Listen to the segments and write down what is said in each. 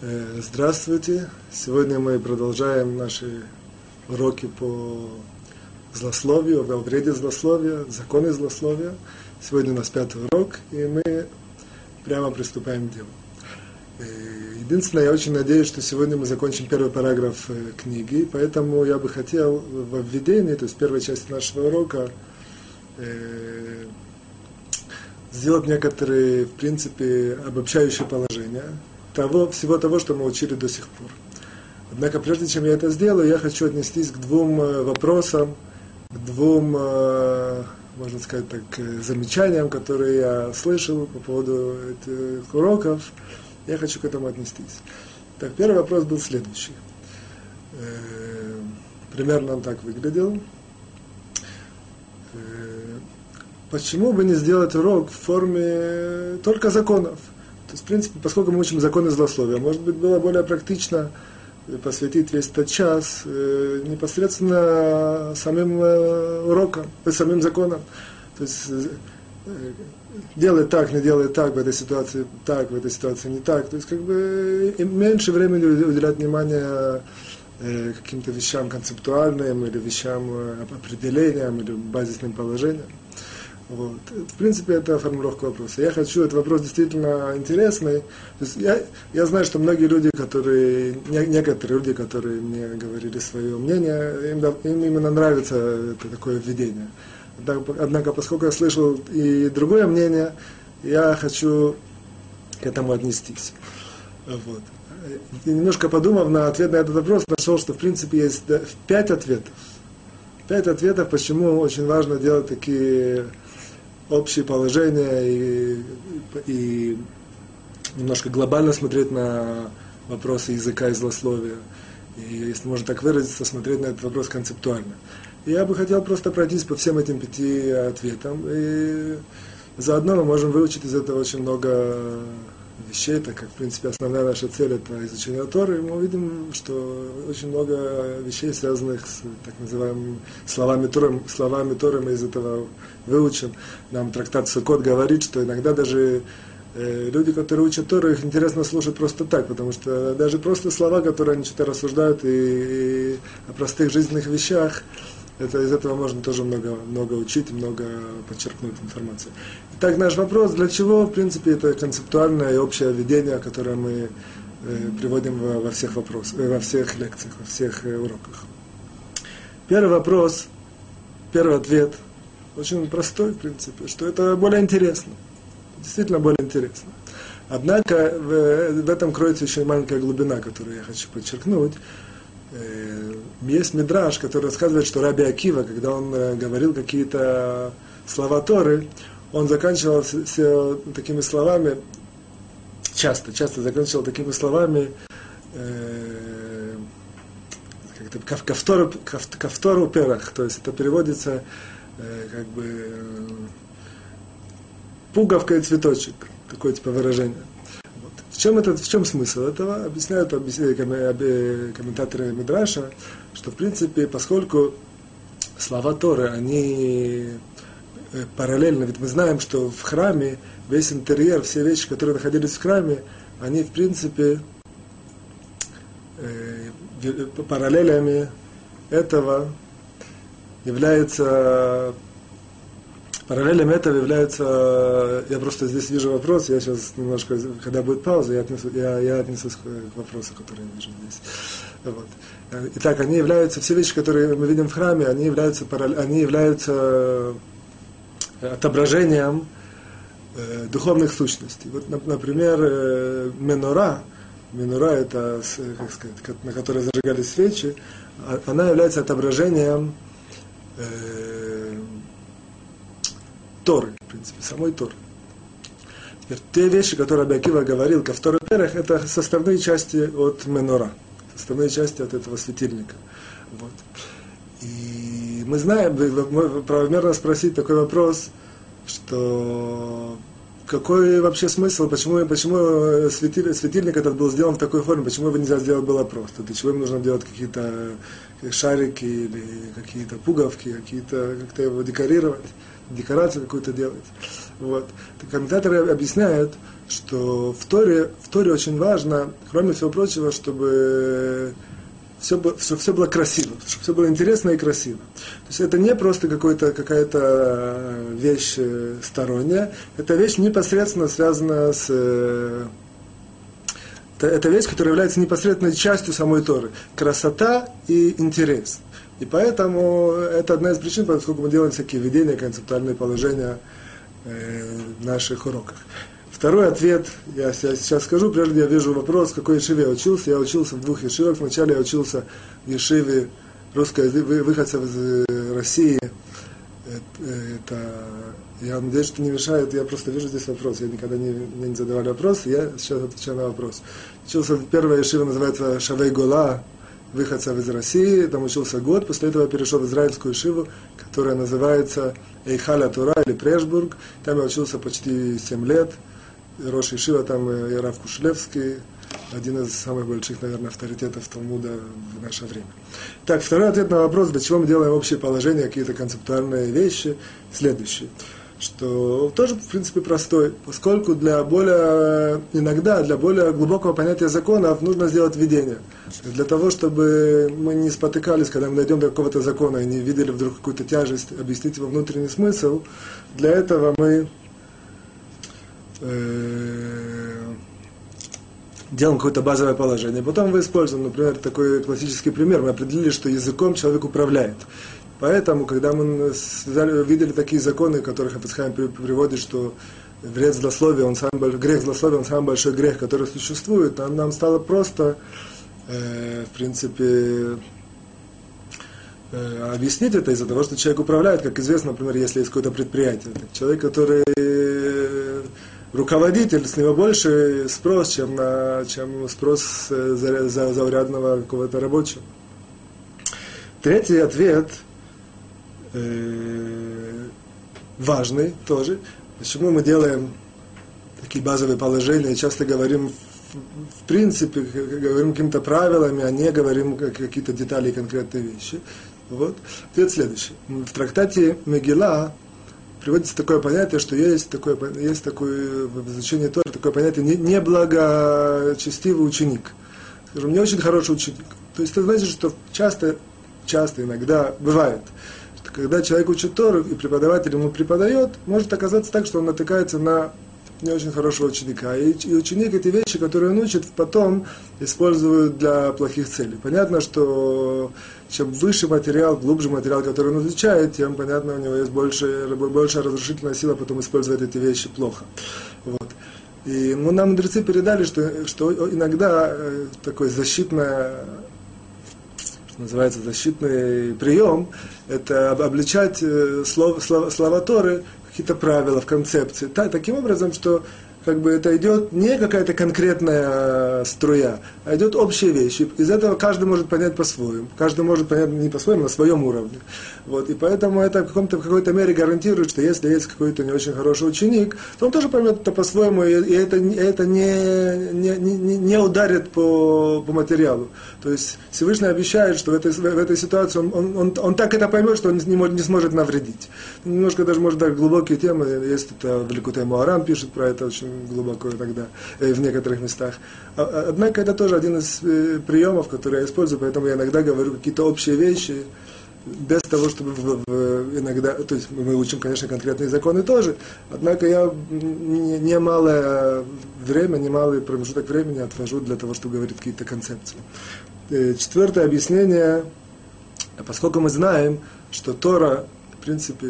Э, здравствуйте! Сегодня мы продолжаем наши уроки по злословию, о вреде злословия, законы злословия. Сегодня у нас пятый урок, и мы прямо приступаем к делу. Э, единственное, я очень надеюсь, что сегодня мы закончим первый параграф э, книги, поэтому я бы хотел в введении, то есть первой части нашего урока, сделать некоторые, в принципе, обобщающие положения, того, всего того, что мы учили до сих пор. Однако, прежде чем я это сделаю, я хочу отнестись к двум э, вопросам, к двум, э, можно сказать так, э, замечаниям, которые я слышал по поводу этих уроков. Я хочу к этому отнестись. Так, первый вопрос был следующий. Примерно он так выглядел. Почему бы не сделать урок в форме только законов? То есть, в принципе, поскольку мы учим законы злословия, может быть, было более практично посвятить весь этот час э, непосредственно самим э, урокам, э, самим законам. То есть э, делай так, не делай так, в этой ситуации так, в этой ситуации не так. То есть как бы меньше времени уделять внимание э, каким-то вещам концептуальным или вещам э, определениям или базисным положениям. Вот. В принципе, это формулировка вопроса. Я хочу, этот вопрос действительно интересный. То есть я, я знаю, что многие люди, которые, не, некоторые люди, которые мне говорили свое мнение, им, им именно нравится это такое введение. Однако, однако, поскольку я слышал и другое мнение, я хочу к этому отнестись. Вот. И немножко подумав на ответ на этот вопрос, нашел, что в принципе есть пять ответов. Пять ответов, почему очень важно делать такие общее положение и, и немножко глобально смотреть на вопросы языка и злословия. И, если можно так выразиться, смотреть на этот вопрос концептуально. Я бы хотел просто пройтись по всем этим пяти ответам. И заодно мы можем выучить из этого очень много вещей, так как, в принципе, основная наша цель – это изучение Торы, мы увидим, что очень много вещей, связанных с так называемыми словами Торы, словами Торы мы из этого выучим. Нам трактат Сукот говорит, что иногда даже э, люди, которые учат Тору, их интересно слушать просто так, потому что даже просто слова, которые они что-то рассуждают и, и о простых жизненных вещах, это, из этого можно тоже много, много учить, много подчеркнуть информации. Итак, наш вопрос, для чего, в принципе, это концептуальное и общее введение, которое мы э, приводим во, во всех вопросах, э, во всех лекциях, во всех э, уроках. Первый вопрос, первый ответ, очень простой, в принципе, что это более интересно. Действительно более интересно. Однако в, в этом кроется еще и маленькая глубина, которую я хочу подчеркнуть. Э, есть мидраж, который рассказывает, что Раби Акива, когда он э, говорил какие-то слова Торы, он заканчивал все такими словами, часто, часто заканчивал такими словами, э, как ковтору, ковтору перах, то есть это переводится э, как бы э, пуговка и цветочек, такое типа выражение. В чем, это, в чем смысл этого? Объясняют комментаторы Мидраша, что в принципе, поскольку слова Торы, они э, параллельно, ведь мы знаем, что в храме весь интерьер, все вещи, которые находились в храме, они в принципе э, параллелями этого являются Параллельно этого является, я просто здесь вижу вопрос, я сейчас немножко, когда будет пауза, я, отнесу, я, я отнесусь к вопросу, который я вижу здесь. Вот. Итак, они являются, все вещи, которые мы видим в храме, они являются, они являются отображением э, духовных сущностей. Вот, например, э, менора, менора это, как сказать, на которой зажигались свечи, а, она является отображением э, Торы, в принципе, самой Торы. Теперь, те вещи, которые Абиакива говорил ко второй перах, это составные части от Менора, составные части от этого светильника. Вот. И мы знаем, правомерно спросить такой вопрос, что какой вообще смысл, почему, почему светильник, светильник этот был сделан в такой форме, почему его нельзя сделать было просто, для чего им нужно делать какие-то шарики или какие-то пуговки, какие-то, как-то его декорировать. Декорацию какую-то делать. Вот. Комментаторы объясняют, что в Торе, в Торе очень важно, кроме всего прочего, чтобы все, чтобы все было красиво, чтобы все было интересно и красиво. То есть это не просто какая-то вещь э, сторонняя, это вещь непосредственно связана с... Э, это, это вещь, которая является непосредственной частью самой Торы. Красота и интерес. И поэтому это одна из причин, поскольку мы делаем всякие видения, концептуальные положения э, в наших уроках. Второй ответ, я сейчас скажу, прежде я вижу вопрос, в какой ешиве я учился. Я учился в двух ешивах. Вначале я учился в ешиве русской выходцев из э, России. Это, я надеюсь, что не мешает, я просто вижу здесь вопрос. Я никогда не, не задавали вопрос, я сейчас отвечаю на вопрос. Учился в первой ешиве, называется Шавей Гола, выходцев из России, там учился год, после этого перешел в израильскую шиву, которая называется Эйхаля Тура или Прешбург, там я учился почти 7 лет, Рош Ишива, там Ярав Кушлевский, один из самых больших, наверное, авторитетов Талмуда в наше время. Так, второй ответ на вопрос, для чего мы делаем общее положение, какие-то концептуальные вещи, следующий что тоже, в принципе, простой, поскольку для более, иногда для более глубокого понятия законов нужно сделать введение. Для того, чтобы мы не спотыкались, когда мы дойдем до какого-то закона и не видели вдруг какую-то тяжесть, объяснить его внутренний смысл, для этого мы э, делаем какое-то базовое положение. Потом мы используем, например, такой классический пример. Мы определили, что языком человек управляет. Поэтому, когда мы видели такие законы, которых Хафицхайм приводит, что вред злословия, он сам, грех злословия, он самый большой грех, который существует, нам, нам стало просто, э, в принципе, э, объяснить это из-за того, что человек управляет, как известно, например, если есть какое-то предприятие. Человек, который руководитель, с него больше спрос, чем, на, чем спрос за, за, за урядного какого-то рабочего. Третий ответ – э, важный тоже. Почему мы делаем такие базовые положения, часто говорим в, в принципе, говорим какими-то правилами, а не говорим какие-то детали и конкретные вещи. Вот. Ответ следующий. В трактате Мегила приводится такое понятие, что есть такое, есть такое в изучении Торы такое понятие неблагочестивый ученик. Скажем, не очень хороший ученик. То есть это значит, что часто, часто иногда бывает, когда человек учит Тору, и преподаватель ему преподает, может оказаться так, что он натыкается на не очень хорошего ученика. И, и ученик эти вещи, которые он учит, потом использует для плохих целей. Понятно, что чем выше материал, глубже материал, который он изучает, тем, понятно, у него есть больше, большая разрушительная сила, потом использовать эти вещи плохо. Вот. И ну, нам мудрецы передали, что, что иногда э, такое защитное называется защитный прием, это обличать э, слов, слова, слова Торы, какие-то правила в концепции. Так, таким образом, что как бы это идет не какая-то конкретная струя, а идет общая вещь. из этого каждый может понять по-своему. Каждый может понять не по-своему, на своем уровне. Вот. И поэтому это в, каком-то, в какой-то мере гарантирует, что если есть какой-то не очень хороший ученик, то он тоже поймет это по-своему, и, и это, это не, не, не, не ударит по, по материалу. То есть Всевышний обещает, что в этой, в этой ситуации он, он, он, он так это поймет, что он не, не сможет навредить. Немножко даже, может, даже глубокие темы, есть это в Ликуте Муарам пишет про это очень глубоко тогда, э, в некоторых местах. А, а, однако это тоже один из э, приемов, который я использую, поэтому я иногда говорю какие-то общие вещи, без того, чтобы в, в, иногда, то есть мы учим, конечно, конкретные законы тоже, однако я немалое время, немалый промежуток времени отвожу для того, чтобы говорить какие-то концепции. Э, четвертое объяснение, поскольку мы знаем, что Тора принципе,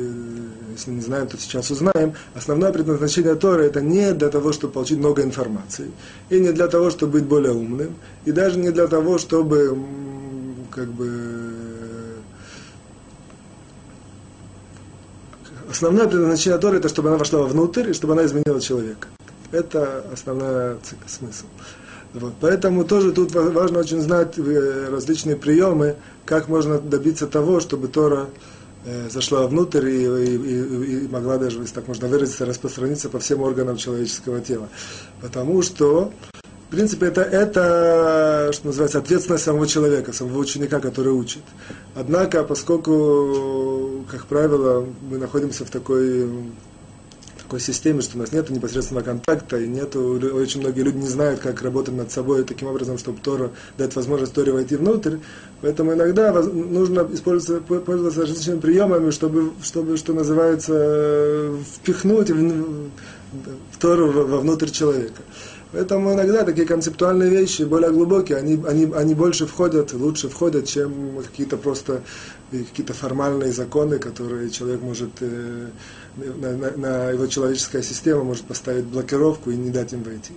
если не знаем, то сейчас узнаем. Основное предназначение Торы это не для того, чтобы получить много информации, и не для того, чтобы быть более умным, и даже не для того, чтобы как бы основное предназначение Торы это чтобы она вошла внутрь и чтобы она изменила человека. Это основной смысл. Вот. Поэтому тоже тут важно очень знать э, различные приемы, как можно добиться того, чтобы Тора зашла внутрь и, и, и, и могла даже, если так можно выразиться, распространиться по всем органам человеческого тела. Потому что, в принципе, это, это, что называется, ответственность самого человека, самого ученика, который учит. Однако, поскольку как правило, мы находимся в такой такой системе, что у нас нет непосредственного контакта, и нету, очень многие люди не знают, как работать над собой таким образом, чтобы Тора дать возможность Торе войти внутрь. Поэтому иногда нужно использовать, пользоваться различными приемами, чтобы, чтобы что называется, впихнуть в, в Тору вовнутрь человека. Поэтому иногда такие концептуальные вещи, более глубокие, они, они, они больше входят, лучше входят, чем какие-то просто какие-то формальные законы, которые человек может э, на, на, его человеческая система может поставить блокировку и не дать им войти.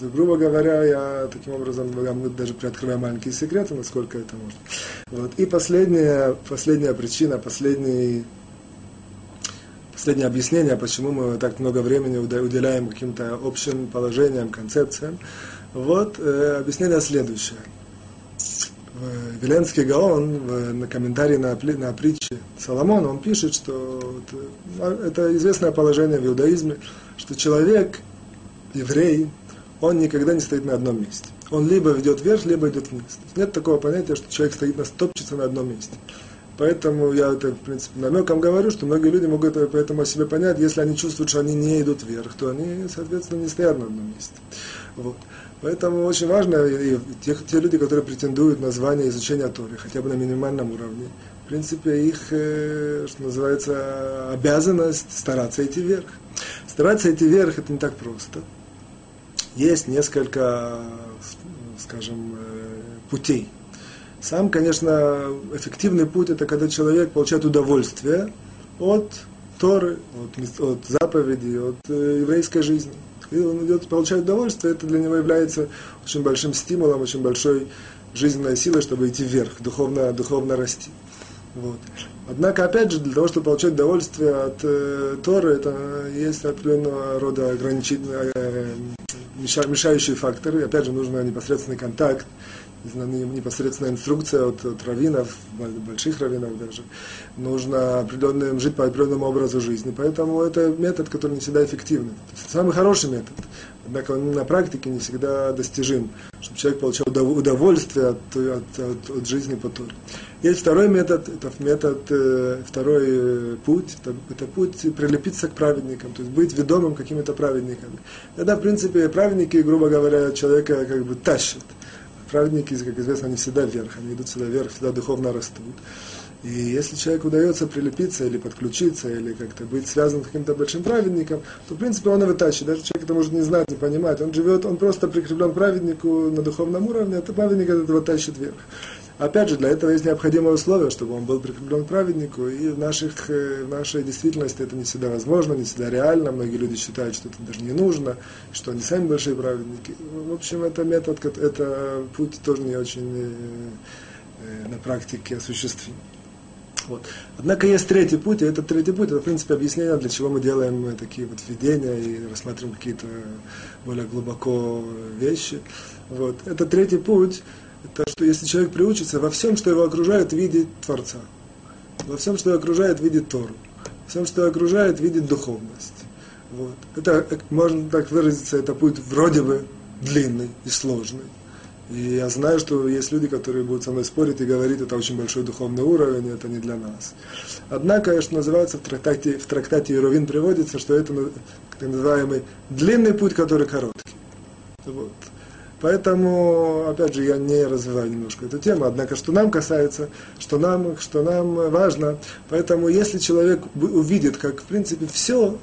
Грубо говоря, я таким образом мы даже приоткрываем маленькие секреты, насколько это можно. Вот. И последняя, последняя причина, последний, последнее объяснение, почему мы так много времени уделяем каким-то общим положениям, концепциям. Вот э, объяснение следующее. Веленский Гаон в, на комментарии на, на притче Соломон, он пишет, что а, это известное положение в иудаизме, что человек, еврей, он никогда не стоит на одном месте. Он либо ведет вверх, либо идет вниз. Нет такого понятия, что человек стоит на топчется на одном месте. Поэтому я это, в принципе, намеком говорю, что многие люди могут поэтому о себе понять, если они чувствуют, что они не идут вверх, то они, соответственно, не стоят на одном месте. Вот. Поэтому очень важно, и те, те люди, которые претендуют на звание изучения Торы, хотя бы на минимальном уровне, в принципе, их, э, что называется, обязанность стараться идти вверх. Стараться идти вверх это не так просто. Есть несколько, скажем, э, путей. Сам, конечно, эффективный путь это когда человек получает удовольствие от Торы, от, от заповедей, от э, еврейской жизни и он идет, получает удовольствие, это для него является очень большим стимулом, очень большой жизненной силой, чтобы идти вверх, духовно, духовно расти. Вот. Однако, опять же, для того, чтобы получать удовольствие от э, Торы, это есть определенного рода ограничительные, э, мешающие факторы. Опять же, нужно непосредственный контакт непосредственная инструкция от, от раввинов, больших раввинов даже. Нужно определенным, жить по определенному образу жизни. Поэтому это метод, который не всегда эффективный. Самый хороший метод. Однако он на практике не всегда достижим, чтобы человек получал удовольствие от, от, от, от жизни по Торе. Есть второй метод, это метод, э, второй э, путь, это, это путь прилепиться к праведникам, то есть быть ведомым какими-то праведниками. Тогда, в принципе, праведники, грубо говоря, человека как бы тащат праведники, как известно, они всегда вверх, они идут всегда вверх, всегда духовно растут. И если человеку удается прилепиться или подключиться, или как-то быть связан с каким-то большим праведником, то, в принципе, он его тащит. Даже человек это может не знать, не понимать. Он живет, он просто прикреплен к праведнику на духовном уровне, а праведник от этого тащит вверх. Опять же, для этого есть необходимое условие, чтобы он был прикреплен к праведнику, и в, наших, э, в нашей действительности это не всегда возможно, не всегда реально. Многие люди считают, что это даже не нужно, что они сами большие праведники. В общем, это метод, это путь тоже не очень э, э, на практике осуществим. Вот. Однако есть третий путь, и этот третий путь, это, в принципе, объяснение, для чего мы делаем такие вот введения и рассматриваем какие-то более глубоко вещи. Вот. Это третий путь, это что если человек приучится во всем, что его окружает, видеть Творца. Во всем, что его окружает, видеть Тору. Во всем, что его окружает, видеть духовность. Вот. Это, можно так выразиться, это путь вроде бы длинный и сложный. И я знаю, что есть люди, которые будут со мной спорить и говорить, это очень большой духовный уровень, это не для нас. Однако, что называется, в трактате, в трактате Иеровин приводится, что это так называемый длинный путь, который короткий. Вот. Поэтому, опять же, я не развиваю немножко эту тему. Однако, что нам касается, что нам, что нам важно, поэтому если человек увидит, как, в принципе, все,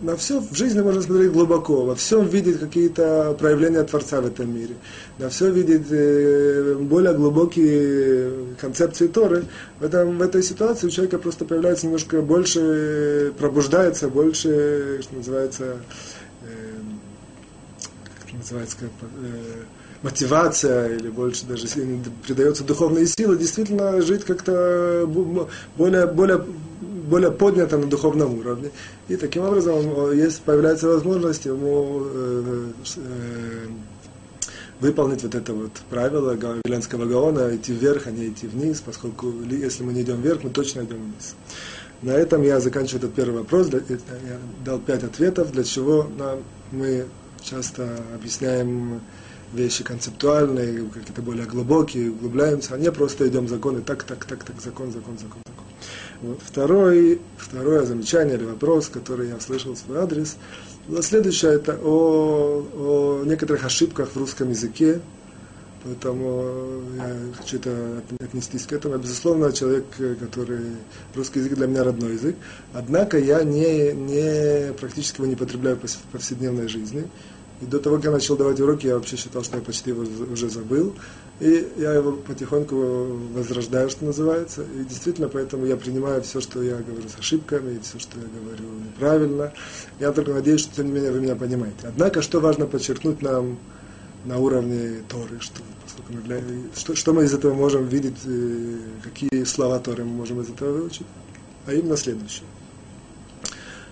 на все в жизни можно смотреть глубоко, во всем видит какие-то проявления Творца в этом мире, на все видит э, более глубокие концепции Торы, в, этом, в этой ситуации у человека просто появляется немножко больше, пробуждается, больше, что называется, называется как, э, мотивация или больше даже придается духовные силы, действительно жить как-то более, более, более поднято на духовном уровне. И таким образом есть, появляется возможность ему э, э, выполнить вот это вот правило Веленского Гаона, идти вверх, а не идти вниз, поскольку если мы не идем вверх, мы точно идем вниз. На этом я заканчиваю этот первый вопрос. Я дал пять ответов, для чего нам, мы часто объясняем вещи концептуальные, какие-то более глубокие, углубляемся, а не просто идем законы так, так, так, так, закон, закон, закон, закон. Вот. Второй, второе замечание или вопрос, который я слышал в свой адрес, следующее, это о, о некоторых ошибках в русском языке, Поэтому я хочу это отнестись к этому. Я, безусловно, человек, который... Русский язык для меня родной язык. Однако я не, не, практически его не потребляю в повседневной жизни. И до того, как я начал давать уроки, я вообще считал, что я почти его уже забыл. И я его потихоньку возрождаю, что называется. И действительно, поэтому я принимаю все, что я говорю с ошибками, и все, что я говорю неправильно. Я только надеюсь, что, тем не менее, вы меня понимаете. Однако, что важно подчеркнуть нам на уровне Торы, что, для, что, что мы из этого можем видеть, э, какие слова Торы мы можем из этого выучить, а именно следующее,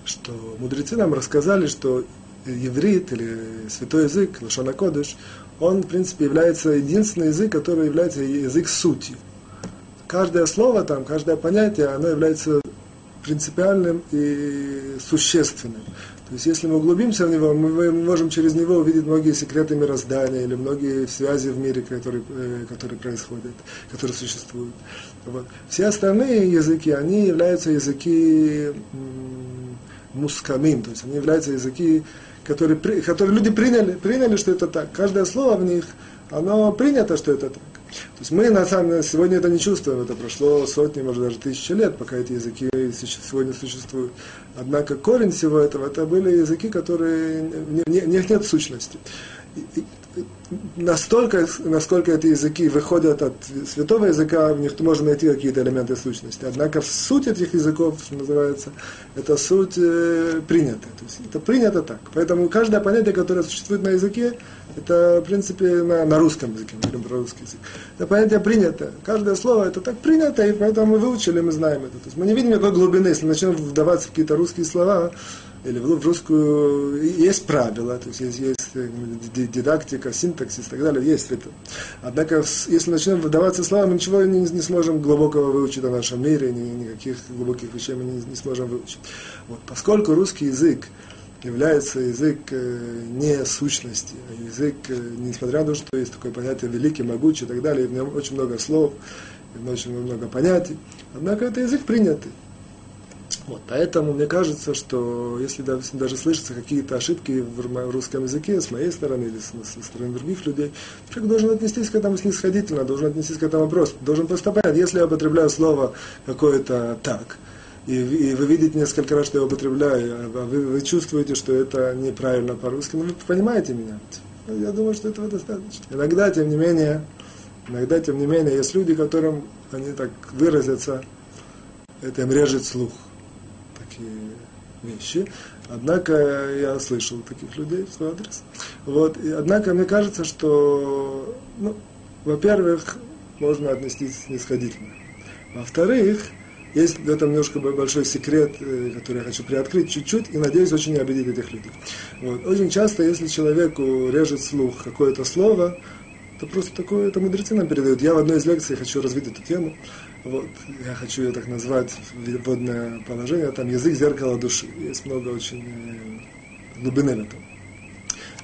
что мудрецы нам рассказали, что еврит или святой язык, Лошана Кодыш, он, в принципе, является единственный язык, который является язык сути. Каждое слово там, каждое понятие, оно является принципиальным и существенным. То есть, если мы углубимся в него, мы можем через него увидеть многие секреты мироздания или многие связи в мире, которые, э, которые происходят, которые существуют. Вот. Все остальные языки, они являются языки мускамим, то есть они являются языки, которые, которые люди приняли, приняли, что это так. Каждое слово в них, оно принято, что это так. То есть мы на самом деле сегодня это не чувствуем, это прошло сотни, может даже тысячи лет, пока эти языки сегодня существуют. Однако корень всего этого, это были языки, которые, в них нет сущности. Настолько, насколько эти языки выходят от святого языка, в них можно найти какие-то элементы сущности. Однако суть этих языков, что называется, это суть э, принятая. То есть это принято так. Поэтому каждое понятие, которое существует на языке, это, в принципе, на, на русском языке, мы говорим про русский язык. Это понятие принято. Каждое слово это так принято, и поэтому мы выучили, мы знаем это. То есть мы не видим никакой глубины. Если начнем вдаваться в какие-то русские слова, или в русскую есть правила, то есть есть, есть э, дидактика, синтаксис и так далее, есть это. Однако, если начнем выдаваться слова, мы ничего не, не сможем глубокого выучить о нашем мире, ни, никаких глубоких вещей мы не, не сможем выучить. Вот. Поскольку русский язык является язык э, не сущности, а язык, э, несмотря на то, что есть такое понятие великий, могучий и так далее, в нем очень много слов, в нем очень много понятий, однако это язык принятый. Вот, поэтому мне кажется, что если даже, слышатся какие-то ошибки в русском языке с моей стороны или с, со стороны других людей, человек должен отнестись к этому снисходительно, должен отнестись к этому вопросу, должен просто если я употребляю слово какое-то так, и, и вы видите несколько раз, что я употребляю, а вы, вы чувствуете, что это неправильно по-русски, но вы понимаете меня. Я думаю, что этого достаточно. Иногда, тем не менее, иногда, тем не менее, есть люди, которым они так выразятся, это им режет слух вещи. Однако я слышал таких людей в свой адрес. Вот. И, однако мне кажется, что, ну, во-первых, можно отнестись снисходительно. Во-вторых, есть в этом немножко большой секрет, э, который я хочу приоткрыть чуть-чуть, и надеюсь очень не обидеть этих людей. Вот. Очень часто, если человеку режет слух какое-то слово, то просто такое, это мудрецы нам передают. Я в одной из лекций хочу развить эту тему. Вот, я хочу ее так назвать, вводное положение, там язык зеркала души. Есть много очень э, глубины в этом.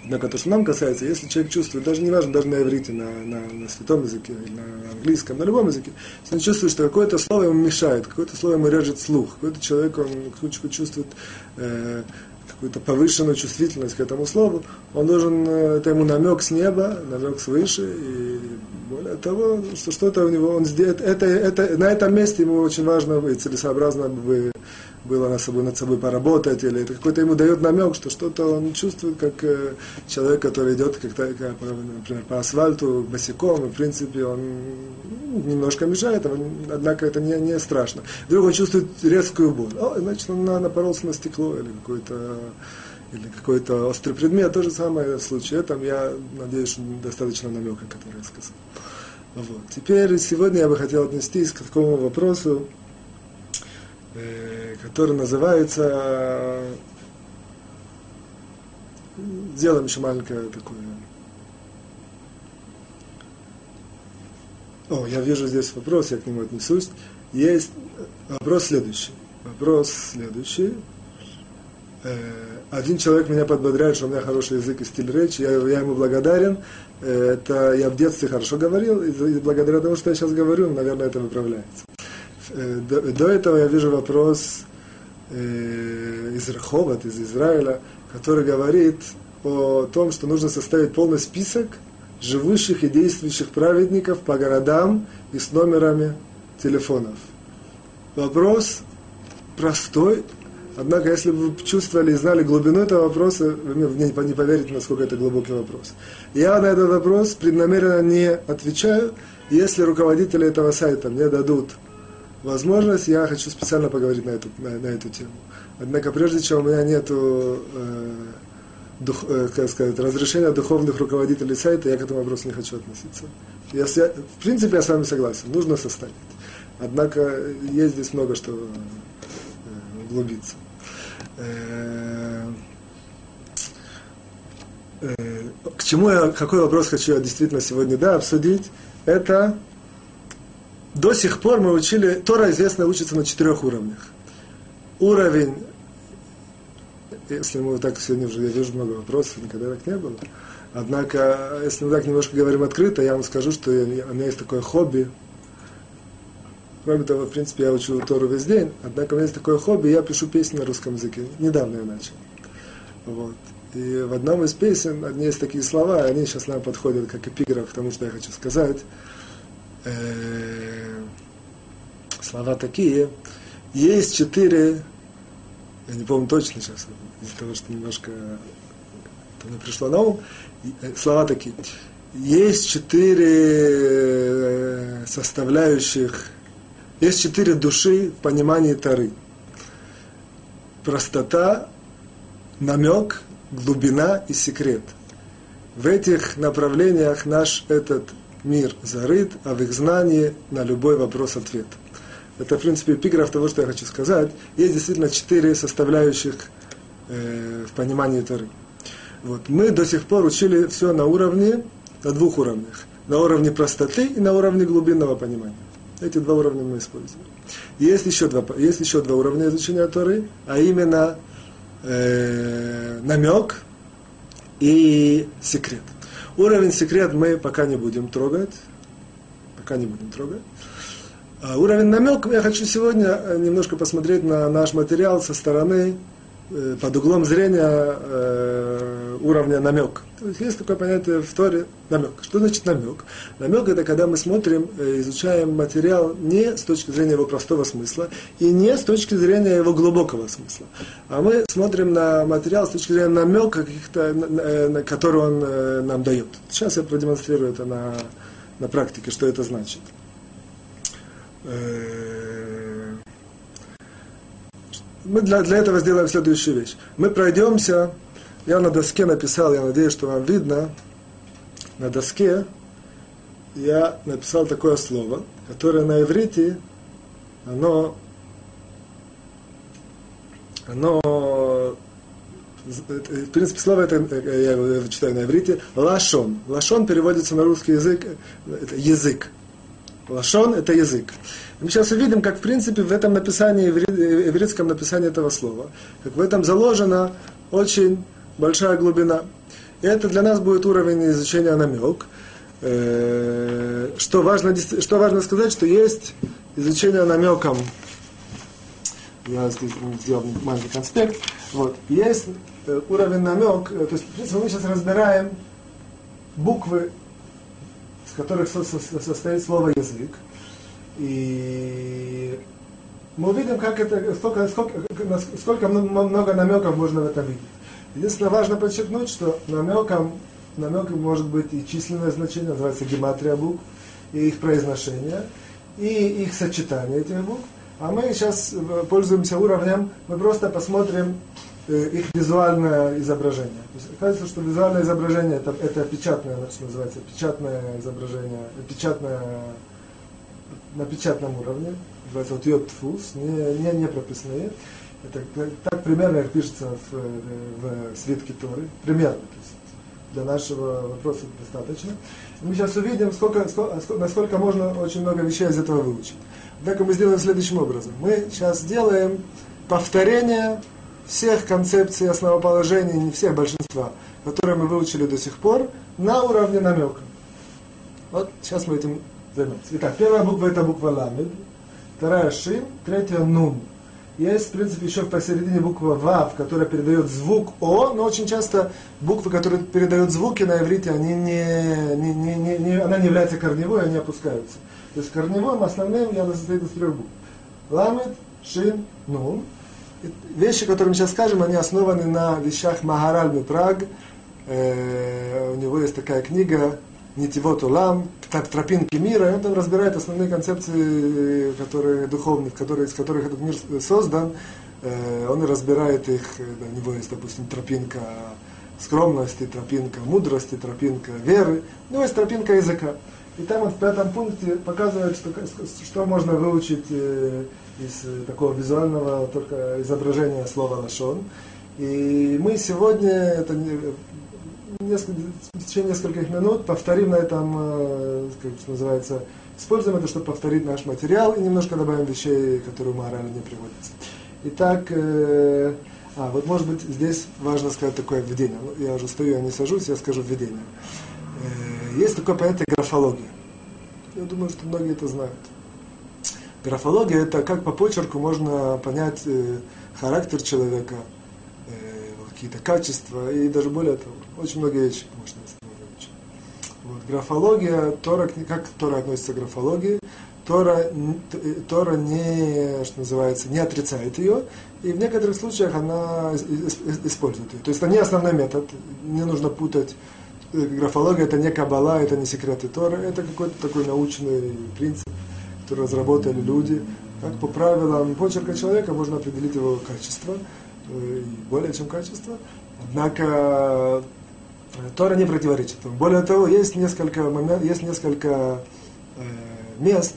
Однако то, что нам касается, если человек чувствует, даже не важно, даже на иврите, на, на, на святом языке, на английском, на любом языке, если он чувствует, что какое-то слово ему мешает, какое-то слово ему режет слух, какой-то человек, он чувствует э, какую-то повышенную чувствительность к этому слову, он должен, э, это ему намек с неба, намек свыше, и более того, что что-то у него, он сделает, это, это, на этом месте ему очень важно и целесообразно бы было над собой, над собой поработать, или это какой-то ему дает намек, что что-то он чувствует, как э, человек, который идет, как-то, как, например, по асфальту босиком, и, в принципе, он немножко мешает, однако это не, не страшно. Вдруг он чувствует резкую боль, о, значит, он напоролся на стекло или какой-то или какой-то острый предмет, то же самое в случае этом, я надеюсь, достаточно намека, который я сказал. Вот. Теперь сегодня я бы хотел отнестись к такому вопросу, э, который называется сделаем еще маленькое такое. О, я вижу здесь вопрос, я к нему отнесусь. Есть вопрос следующий. Вопрос следующий. Э, один человек меня подбодряет, что у меня хороший язык и стиль речи, я, я ему благодарен. Это я в детстве хорошо говорил, и благодаря тому, что я сейчас говорю, наверное, это выправляется. э, до, до этого я вижу вопрос э, из Раховат, из Израиля, который говорит о том, что нужно составить полный список живущих и действующих праведников по городам и с номерами телефонов. Вопрос простой, однако если бы вы чувствовали и знали глубину этого вопроса, вы мне не поверите, насколько это глубокий вопрос. Я на этот вопрос преднамеренно не отвечаю, если руководители этого сайта мне дадут возможность, я хочу специально поговорить на эту, на, на эту тему. Однако прежде чем у меня нет э, э, разрешения духовных руководителей сайта, я к этому вопросу не хочу относиться. Я, в принципе, я с вами согласен, нужно составить. Однако есть здесь много что углубиться. Э, э, к чему я, какой вопрос хочу я действительно сегодня да, обсудить, это до сих пор мы учили, Тора известно учится на четырех уровнях. Уровень, если мы так сегодня уже, я вижу много вопросов, никогда так не было. Однако, если мы так немножко говорим открыто, я вам скажу, что я, у меня есть такое хобби. Кроме того, в принципе, я учу Тору весь день, однако у меня есть такое хобби, я пишу песни на русском языке. Недавно я начал. Вот. И в одном из песен одни есть такие слова, и они сейчас нам подходят как эпиграф к тому, что я хочу сказать. Слова такие. Есть четыре, я не помню точно сейчас, из-за того, что немножко это мне пришло на ум, э, слова такие. Есть четыре э, составляющих, есть четыре души в понимании Тары. Простота, намек, глубина и секрет. В этих направлениях наш этот мир зарыт, а в их знании на любой вопрос ответ. Это, в принципе, эпиграф того, что я хочу сказать. Есть действительно четыре составляющих э, в понимании Торы. Вот. Мы до сих пор учили все на уровне, на двух уровнях. На уровне простоты и на уровне глубинного понимания. Эти два уровня мы используем. Есть еще два, есть еще два уровня изучения Торы, а именно э, намек и секрет. Уровень секрет мы пока не будем трогать. Пока не будем трогать. А уровень намек, я хочу сегодня э, немножко посмотреть на наш материал со стороны, под углом зрения э, уровня намек. То есть есть такое понятие в Торе намек. Что значит намек? Намек это когда мы смотрим, изучаем материал не с точки зрения его простого смысла и не с точки зрения его глубокого смысла, а мы смотрим на материал с точки зрения намека, каких-то, который он нам дает. Сейчас я продемонстрирую это на, на практике, что это значит. Э, мы для, для этого сделаем следующую вещь. Мы пройдемся, я на доске написал, я надеюсь, что вам видно, на доске я написал такое слово, которое на иврите, оно, оно, в принципе, слово это, я его читаю на иврите, лашон. Лашон переводится на русский язык, это язык. Лашон – это язык. Мы сейчас увидим, как в принципе в этом написании, в еврейском написании этого слова, как в этом заложена очень большая глубина. И это для нас будет уровень изучения намек. Э, что важно, что важно сказать, что есть изучение намеком. Я здесь сделал маленький конспект. Вот. Есть э, уровень намек. Э, то есть, в принципе, мы сейчас разбираем буквы из которых состоит слово язык. И мы увидим, как это, сколько, сколько, сколько много намеков можно в этом видеть. Единственное, важно подчеркнуть, что намеком, намеком может быть и численное значение, называется гематрия букв, и их произношение, и их сочетание этих букв. А мы сейчас пользуемся уровнем, мы просто посмотрим Э, их визуальное изображение. То есть, оказывается, что визуальное изображение это, это печатное, что называется, печатное изображение, печатное на печатном уровне, называется вот йод фус, не, не, не прописные. Это так примерно как пишется в, в свитке Торы, примерно. То есть для нашего вопроса достаточно. Мы сейчас увидим, сколько, сколько, насколько можно очень много вещей из этого выучить. Однако мы сделаем следующим образом. Мы сейчас сделаем повторение всех концепций основоположений, не всех, большинства, которые мы выучили до сих пор, на уровне намека. Вот сейчас мы этим Итак, первая буква это буква ламед. вторая шин, третья нун. Есть, в принципе, еще посередине буква Вав, которая передает звук О, но очень часто буквы, которые передают звуки на иврите, они не, не, не, не, не, она не является корневой, они опускаются. То есть корневым основным я состоит из трех букв. Ламет, Шин, Нун. Вещи, которые мы сейчас скажем, они основаны на вещах Магараль Митраг. Э, у него есть такая книга Нитивот Улам, тропинки мира, и он разбирает основные концепции, которые духовные, которые, из которых этот мир создан. Э, он разбирает их, э, у него есть, допустим, тропинка скромности, тропинка мудрости, тропинка веры, ну, есть тропинка языка. И там вот в пятом пункте показывает, что, что можно выучить э, из такого визуального только изображения слова лашон. И мы сегодня, это несколько, в течение нескольких минут повторим на этом, э, как называется, используем это, чтобы повторить наш материал и немножко добавим вещей, которые у морали не приводятся. Итак, э, а, вот может быть здесь важно сказать такое введение. Я уже стою, я не сажусь, я скажу введение. Э, есть такое понятие графология. Я думаю, что многие это знают. Графология это как по почерку можно понять характер человека, какие-то качества и даже более того, очень многие вещи можно выучить. Вот, графология, Тора, как Тора относится к графологии? Тора, Тора не, что называется, не отрицает ее, и в некоторых случаях она использует ее. То есть это не основной метод, не нужно путать. Графология это не кабала, это не секреты Тора, это какой-то такой научный принцип, который разработали люди. Как по правилам почерка человека можно определить его качество более чем качество. Однако э, Тора не противоречит. Более того, есть несколько, момент, есть несколько э, мест,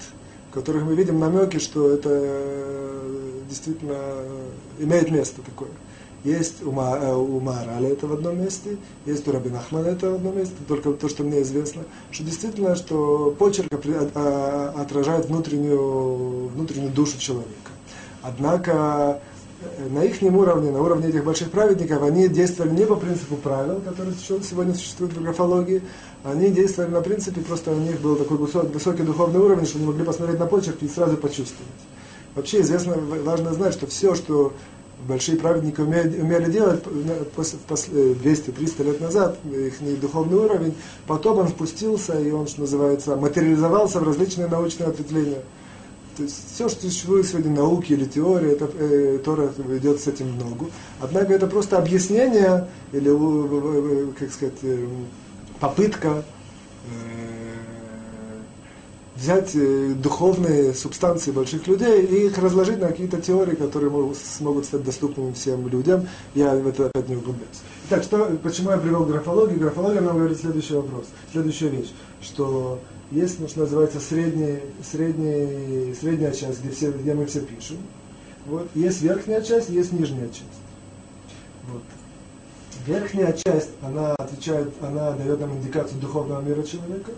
в которых мы видим намеки, что это э, действительно имеет место такое. Есть у, Ма, э, у Мараля это в одном месте, есть у Рабин Ахмана это в одном месте, только то, что мне известно, что действительно, что почерк отражает внутреннюю, внутреннюю душу человека. Однако на их уровне, на уровне этих больших праведников, они действовали не по принципу правил, которые сегодня существуют в графологии, они действовали на принципе, просто у них был такой высокий, духовный уровень, что они могли посмотреть на почерк и сразу почувствовать. Вообще известно, важно знать, что все, что большие праведники умели, умели делать после 200-300 лет назад, их духовный уровень, потом он спустился, и он, что называется, материализовался в различные научные ответвления. То есть все, что существует сегодня науки или теории, это э, Тора ведет с этим ногу. Однако это просто объяснение или, э, как сказать, э, попытка э, взять э, духовные субстанции больших людей и их разложить на какие-то теории, которые могут, смогут стать доступными всем людям. Я в это опять не углубляюсь. Итак, что, почему я привел графологию? Графология нам говорит следующий вопрос, следующая вещь, что есть, что называется, средний, средний, средняя часть, где, все, где мы все пишем. Вот. Есть верхняя часть, есть нижняя часть. Вот. Верхняя часть, она отвечает, она дает нам индикацию духовного мира человека.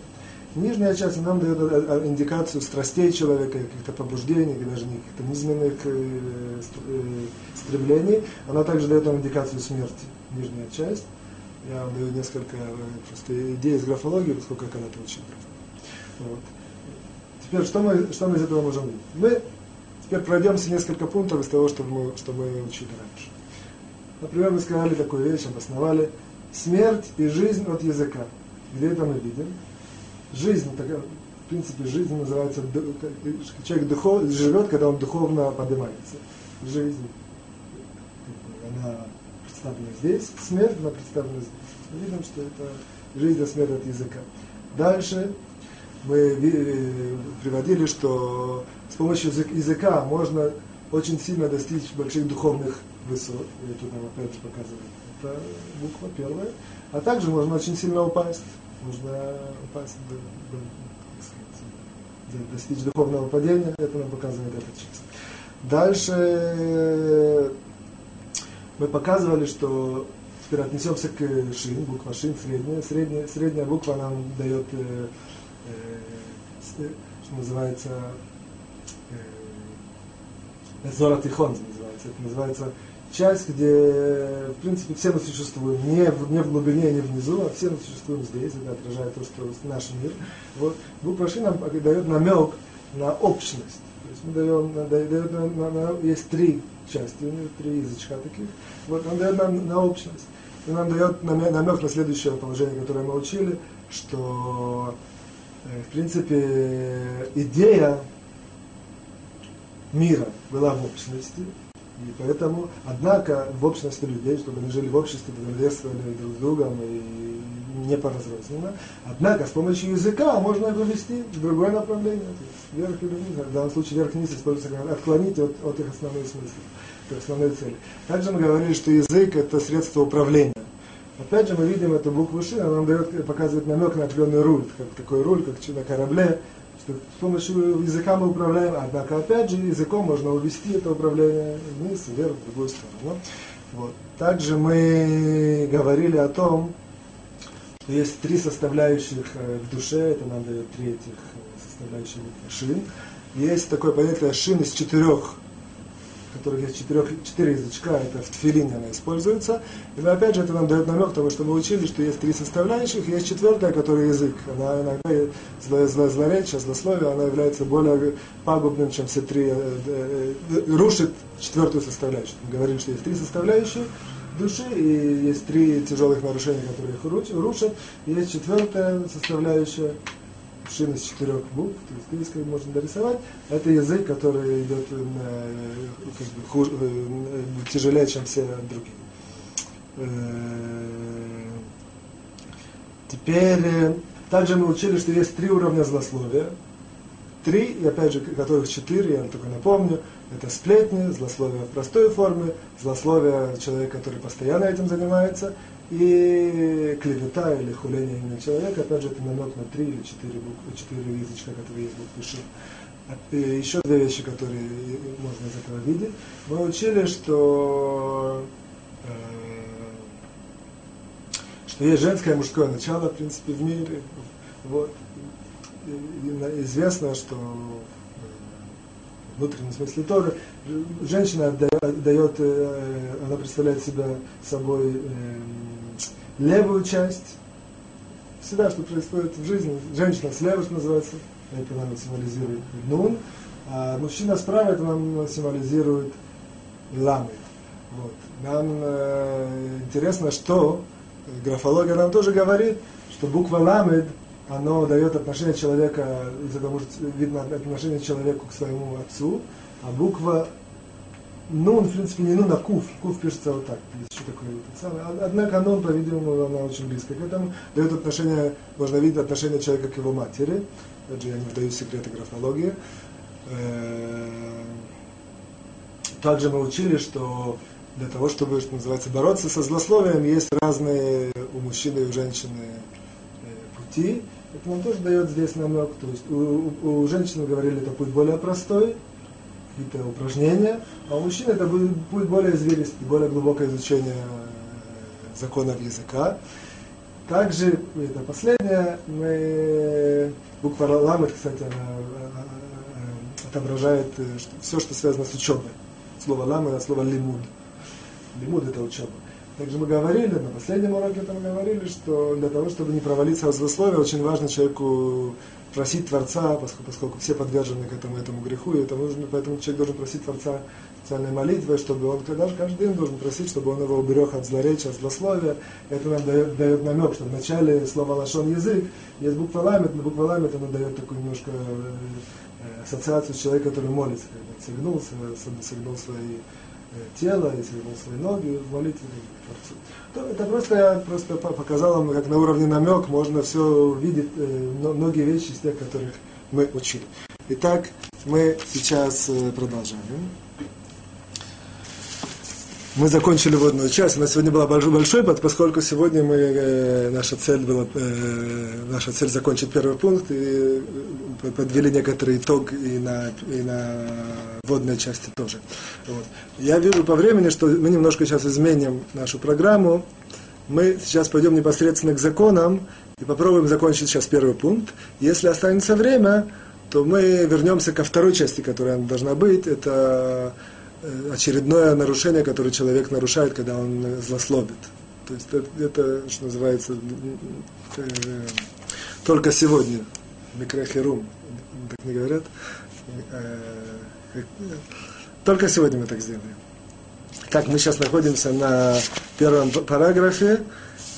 Нижняя часть нам дает э, э, индикацию страстей человека, каких-то побуждений, даже каких-то низменных э, стремлений. Она также дает нам индикацию смерти, нижняя часть. Я вам даю несколько просто идей из графологии, поскольку я когда-то учил графологию. Вот. Теперь, что мы, что мы из этого можем видеть? Мы теперь пройдемся несколько пунктов из того, что мы, что мы учили раньше. Например, мы сказали такую вещь, обосновали смерть и жизнь от языка. Где это мы видим? Жизнь, такая, в принципе, жизнь называется, человек духов, живет, когда он духовно поднимается. Жизнь, она представлена здесь, смерть, она представлена здесь. Мы видим, что это жизнь и смерть от языка. Дальше мы приводили, что с помощью языка можно очень сильно достичь больших духовных высот. Я тут нам опять же показываю. Это буква первая. А также можно очень сильно упасть. Можно упасть, до, до, достичь духовного падения. Это нам показывает этот текст. Дальше э, мы показывали, что теперь отнесемся к шин, буква шин, средняя. Средняя, средняя буква нам дает э, что называется, э, Зора Тихон называется. Это называется часть, где, в принципе, все мы существуем, не в, не в глубине, не внизу, а все мы существуем здесь, это отражает то, что наш мир. Вот. Буква Ши нам дает намек на общность. То есть мы даем, дает нам, на, на, есть три части, у него три язычка таких. Вот он дает нам на общность. И нам дает намек на следующее положение, которое мы учили, что э, в принципе идея мира была в общности, и поэтому, однако, в общности людей, чтобы они жили в обществе, взаимодействовали друг с другом и не поразрозненно. Однако, с помощью языка можно вывести в другое направление. То есть вверх или вниз. В данном случае верх и вниз используется как отклонить от, от их основной смысл, от основной цели. Также мы говорили, что язык это средство управления. Опять же, мы видим эту букву Ши, она нам дает, показывает намек на определенный руль, как такой руль, как на корабле, что с помощью языка мы управляем, однако опять же языком можно увести это управление вниз, вверх, в другую сторону. Вот. Также мы говорили о том, что есть три составляющих э, в душе, это нам дает три этих э, составляющих шин. Есть такое понятие шин из четырех которых есть четырех, четыре язычка, это в тфилине она используется. И опять же это нам дает намек того, что мы учили, что есть три составляющих, есть четвертая, которая язык. Она иногда зло, зло, злоречие, злословие, она является более пагубным, чем все три, э, э, э, рушит четвертую составляющую. Мы говорим, что есть три составляющие души, и есть три тяжелых нарушения, которые их рушат, есть четвертая составляющая, шин из четырех букв, то есть здесь можно дорисовать. Это язык, который идет на, как бы, хуж, э, тяжелее, чем все другие. Э, теперь, э, также мы учили, что есть три уровня злословия. Три, и опять же, которых четыре, я только напомню, это сплетни, злословие в простой форме, злословие человека, который постоянно этим занимается, и клевета или хуление имени человека, опять же, это намек на три или четыре, буквы, четыре язычка, которые есть в букве Ши. Еще две вещи, которые можно из этого видеть. Мы учили, что, э, что есть женское и мужское начало, в принципе, в мире. Вот. И известно, что внутреннем смысле тоже. Женщина дает, э, она представляет себя собой э, левую часть. Всегда, что происходит в жизни, женщина слева, что называется, это нам символизирует нун, а мужчина справа это нам символизирует ламы. Вот. Нам э, интересно, что графология нам тоже говорит, что буква ламед оно дает отношение человека, из этого может видно отношение человеку к своему отцу, а буква Нун, в принципе, не Нун, а Куф. Куф пишется вот так. Еще такое вот самое. Однако Нун, по-видимому, она очень близко к этому. Дает отношение, можно видеть отношение человека к его матери. Опять же, я не вдаю секреты графологии. Э, также мы учили, что для того, чтобы, что называется, бороться со злословием, есть разные у мужчины и у женщины э, пути. Это нам тоже дает здесь намек. То есть у, у, у женщины говорили, путь более простой, какие-то упражнения, а у мужчин это будет, будет более зверистый, более глубокое изучение э, законов языка. Также, это последнее, мы, буква ламет, кстати, она э, э, отображает что, все, что связано с учебой. Слово ламет, а слово лимуд. Лимуд это учеба. Также мы говорили, на последнем уроке там говорили, что для того, чтобы не провалиться в злословие, очень важно человеку просить Творца, поскольку, поскольку все подвержены к этому, этому греху, и это нужно, поэтому человек должен просить Творца специальной молитвой, чтобы он даже каждый день должен просить, чтобы он его уберег от злоречия, от злословия. Это нам дает, дает намек, что в начале слова лашон язык есть буква ламет, но буква ламет она дает такую немножко э, ассоциацию с человеком, который молится, когда согнул, согнул свои тело, если он свои ноги в молитве Творцу. То это просто я просто показал вам, как на уровне намек можно все увидеть, э, многие вещи из тех, которых мы учили. Итак, мы сейчас э, продолжаем. Мы закончили водную часть. У нас сегодня была большой, большой поскольку сегодня мы, э, наша цель была, наша цель закончить первый пункт и подвели некоторый итог и на, и на водной части тоже. Вот. Я вижу по времени, что мы немножко сейчас изменим нашу программу. Мы сейчас пойдем непосредственно к законам и попробуем закончить сейчас первый пункт. Если останется время, то мы вернемся ко второй части, которая должна быть. Это Э, очередное нарушение, которое человек нарушает, когда он злословит. То есть это, это что называется, э, только сегодня, микрохерум, так не говорят, Э, только сегодня мы так сделаем. Так, мы сейчас находимся на первом параграфе,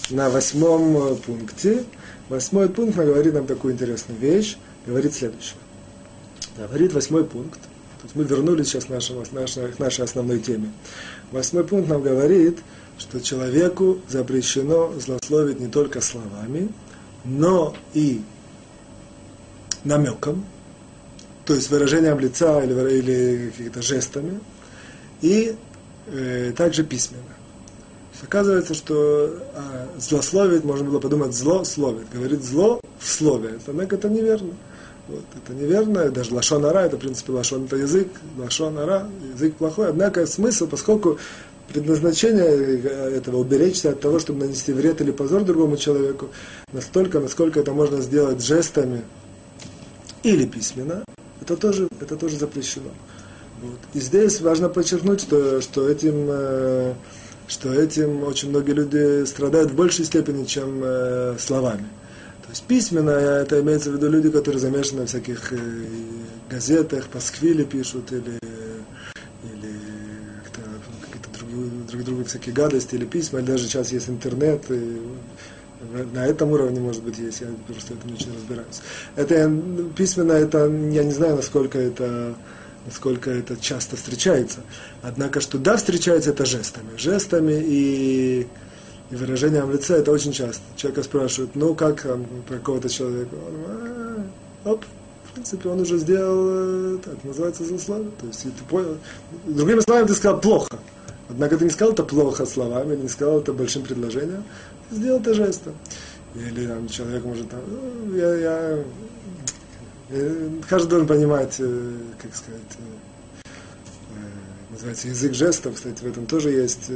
на восьмом пункте. Восьмой пункт говорит нам такую интересную вещь, говорит следующее. Говорит восьмой пункт. Есть мы вернулись сейчас к, нашему, к нашей основной теме. Восьмой пункт нам говорит, что человеку запрещено злословить не только словами, но и намеком, то есть выражением лица или, или какими-то жестами, и э, также письменно. Оказывается, что а, злословить, можно было подумать, зло словит. Говорит зло в слове. Однако это неверно. Вот, это неверно, даже лашон ара, это, в принципе, лашон это язык, лашон ара, язык плохой. Однако смысл, поскольку предназначение этого уберечься от того, чтобы нанести вред или позор другому человеку, настолько, насколько это можно сделать жестами или письменно, это тоже, это тоже запрещено. Вот. И здесь важно подчеркнуть, что, что, этим, э, что этим очень многие люди страдают в большей степени, чем э, словами. То есть письменно это имеется в виду люди, которые замешаны в всяких э, газетах, пасквили пишут или друг другу всякие гадости или письма, или даже сейчас есть интернет, и на этом уровне, может быть, есть, я просто это не очень разбираюсь. Это письменно, это, я не знаю, насколько это, насколько это часто встречается. Однако, что да, встречается это жестами. Жестами и, и выражением лица это очень часто. Человека спрашивают, ну как там, про какого-то человека? Он, а, оп, в принципе, он уже сделал, так, называется злословие. То есть, ты понял. Другими словами, ты сказал плохо. Однако ты не сказал это плохо словами, не сказал это большим предложением, сделал это жестом. Или там, человек может там, ну, я, я, я, каждый должен понимать, э, как сказать, э, э, называется язык жестов, кстати, в этом тоже есть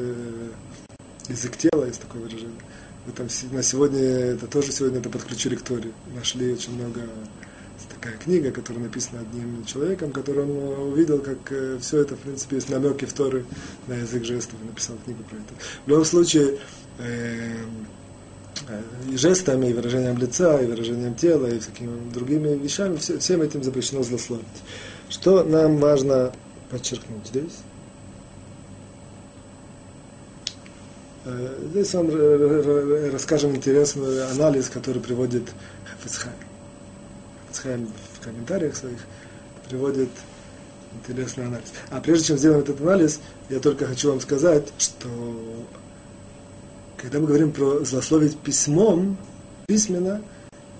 язык тела, есть такое выражение. В этом, на сегодня это тоже сегодня это подключили к Торе. Нашли очень много такая книга, которая написана одним человеком, который он увидел, как все это, в принципе, есть намеки в Торы на язык жестов, и написал книгу про это. В любом случае, и жестами, и выражением лица, и выражением тела, и всякими другими вещами, все, всем этим запрещено злословить. Что нам важно подчеркнуть здесь? Здесь вам расскажем интересный анализ, который приводит Хафицхайм. Цхайм в комментариях своих приводит интересный анализ. А прежде чем сделаем этот анализ, я только хочу вам сказать, что когда мы говорим про злословить письмом, письменно,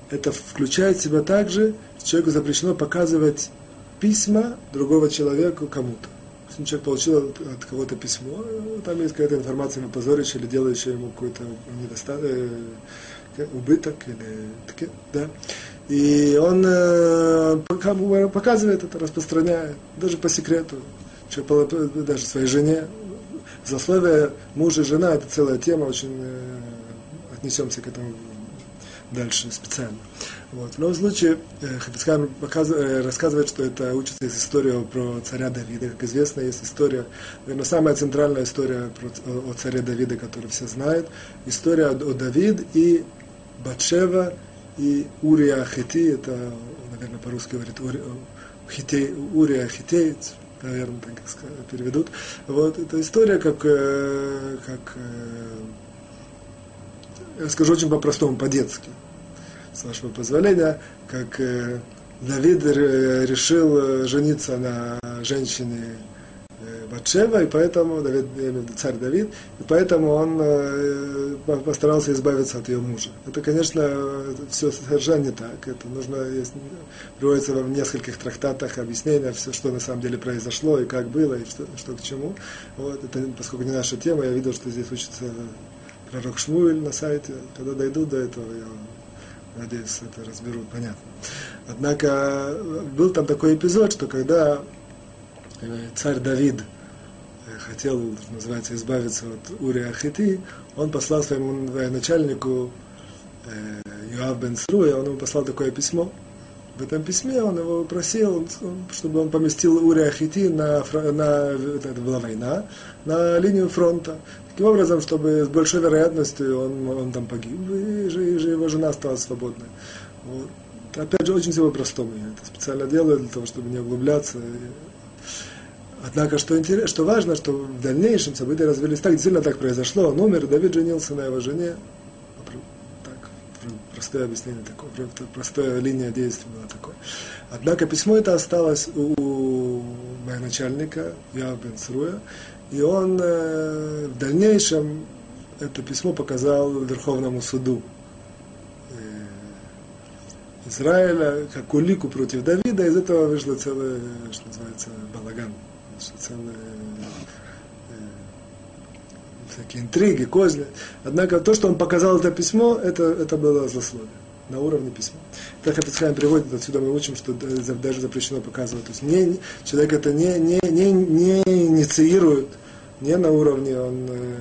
это включает в себя также, что человеку запрещено показывать письма другого человека кому-то. Если человек получил от кого-то письмо, там есть какая-то информация ему позорящая или делающая ему какой-то недостаток, э, убыток, или, да. И он э, показывает это, распространяет, даже по секрету, даже своей жене. Засловие мужа и жена – это целая тема, очень э, отнесемся к этому дальше специально. Вот. В любом случае, э, Хафицхайм рассказывает, что это учится из истории про царя Давида. Как известно, есть история, наверное, самая центральная история про, о царе Давида, которую все знают. История о Давид и Батшева – и Урия Хити, это, наверное, по-русски говорит, Ури, Хитей, Урия Хитеец, наверное, так переведут. Вот, это история, как, э, как э, я скажу очень по-простому, по-детски, с вашего позволения, как э, Давид решил жениться на женщине Батшева, и поэтому, Давид, царь Давид, и поэтому он э, постарался избавиться от ее мужа. Это, конечно, все совершенно не так. Это нужно, есть, приводится в нескольких трактатах объяснения, все, что на самом деле произошло, и как было, и что, что к чему. Вот, это, поскольку не наша тема, я видел, что здесь учится пророк Шмуэль на сайте. Когда дойду до этого, я надеюсь, это разберут, понятно. Однако был там такой эпизод, что когда э, царь Давид – хотел, называется, избавиться от Урия Ахити, он послал своему начальнику э, Юав Бен Сруя, он ему послал такое письмо. В этом письме он его просил, чтобы он поместил Урия Ахити на, на, это была война, на линию фронта. Таким образом, чтобы с большой вероятностью он, он там погиб, и, и его жена стала свободной. Вот. Опять же, очень все по-простому. Я это специально делаю для того, чтобы не углубляться. Однако, что, интерес, что важно, что в дальнейшем события развились так, действительно так произошло. Он умер, Давид женился на его жене. Так, простое объяснение такое, простая линия действия была такое. Однако письмо это осталось у моего начальника, Яв Бен Сруя, и он э, в дальнейшем это письмо показал Верховному суду э, Израиля, как улику против Давида, из этого вышло целое, что называется, балаган целые э, всякие интриги, козли. Однако то, что он показал это письмо, это, это было злословие на уровне письма. Так Хафицхайм приводит, отсюда мы учим, что даже запрещено показывать. То есть не, человек это не, не, не, не инициирует, не на уровне, он э,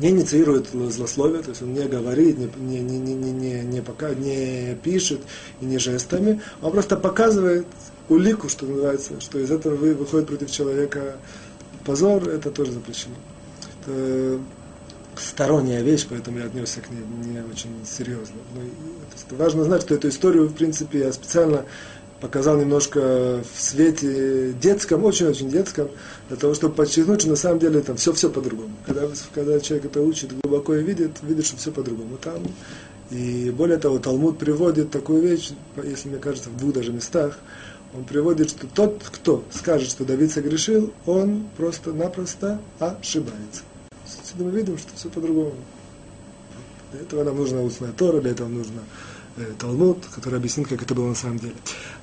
не инициирует злословие, то есть он не говорит, не, не, не, не, не, не, пока, не пишет и не жестами, он просто показывает улику, что называется, что из этого выходит против человека позор, это тоже запрещено. Это сторонняя вещь, поэтому я отнесся к ней не очень серьезно. Но, есть, важно знать, что эту историю, в принципе, я специально показал немножко в свете детском, очень-очень детском, для того, чтобы подчеркнуть, что на самом деле там все-все по-другому. Когда, когда человек это учит глубоко и видит, видит, что все по-другому. Там и более того, Талмуд приводит такую вещь, если мне кажется, в двух даже местах, он приводит, что тот, кто скажет, что Давид согрешил, он просто-напросто ошибается. Отсюда мы видим, что все по-другому. Для этого нам нужна устная Тора, для этого нужно э, Талмуд, который объяснит, как это было на самом деле.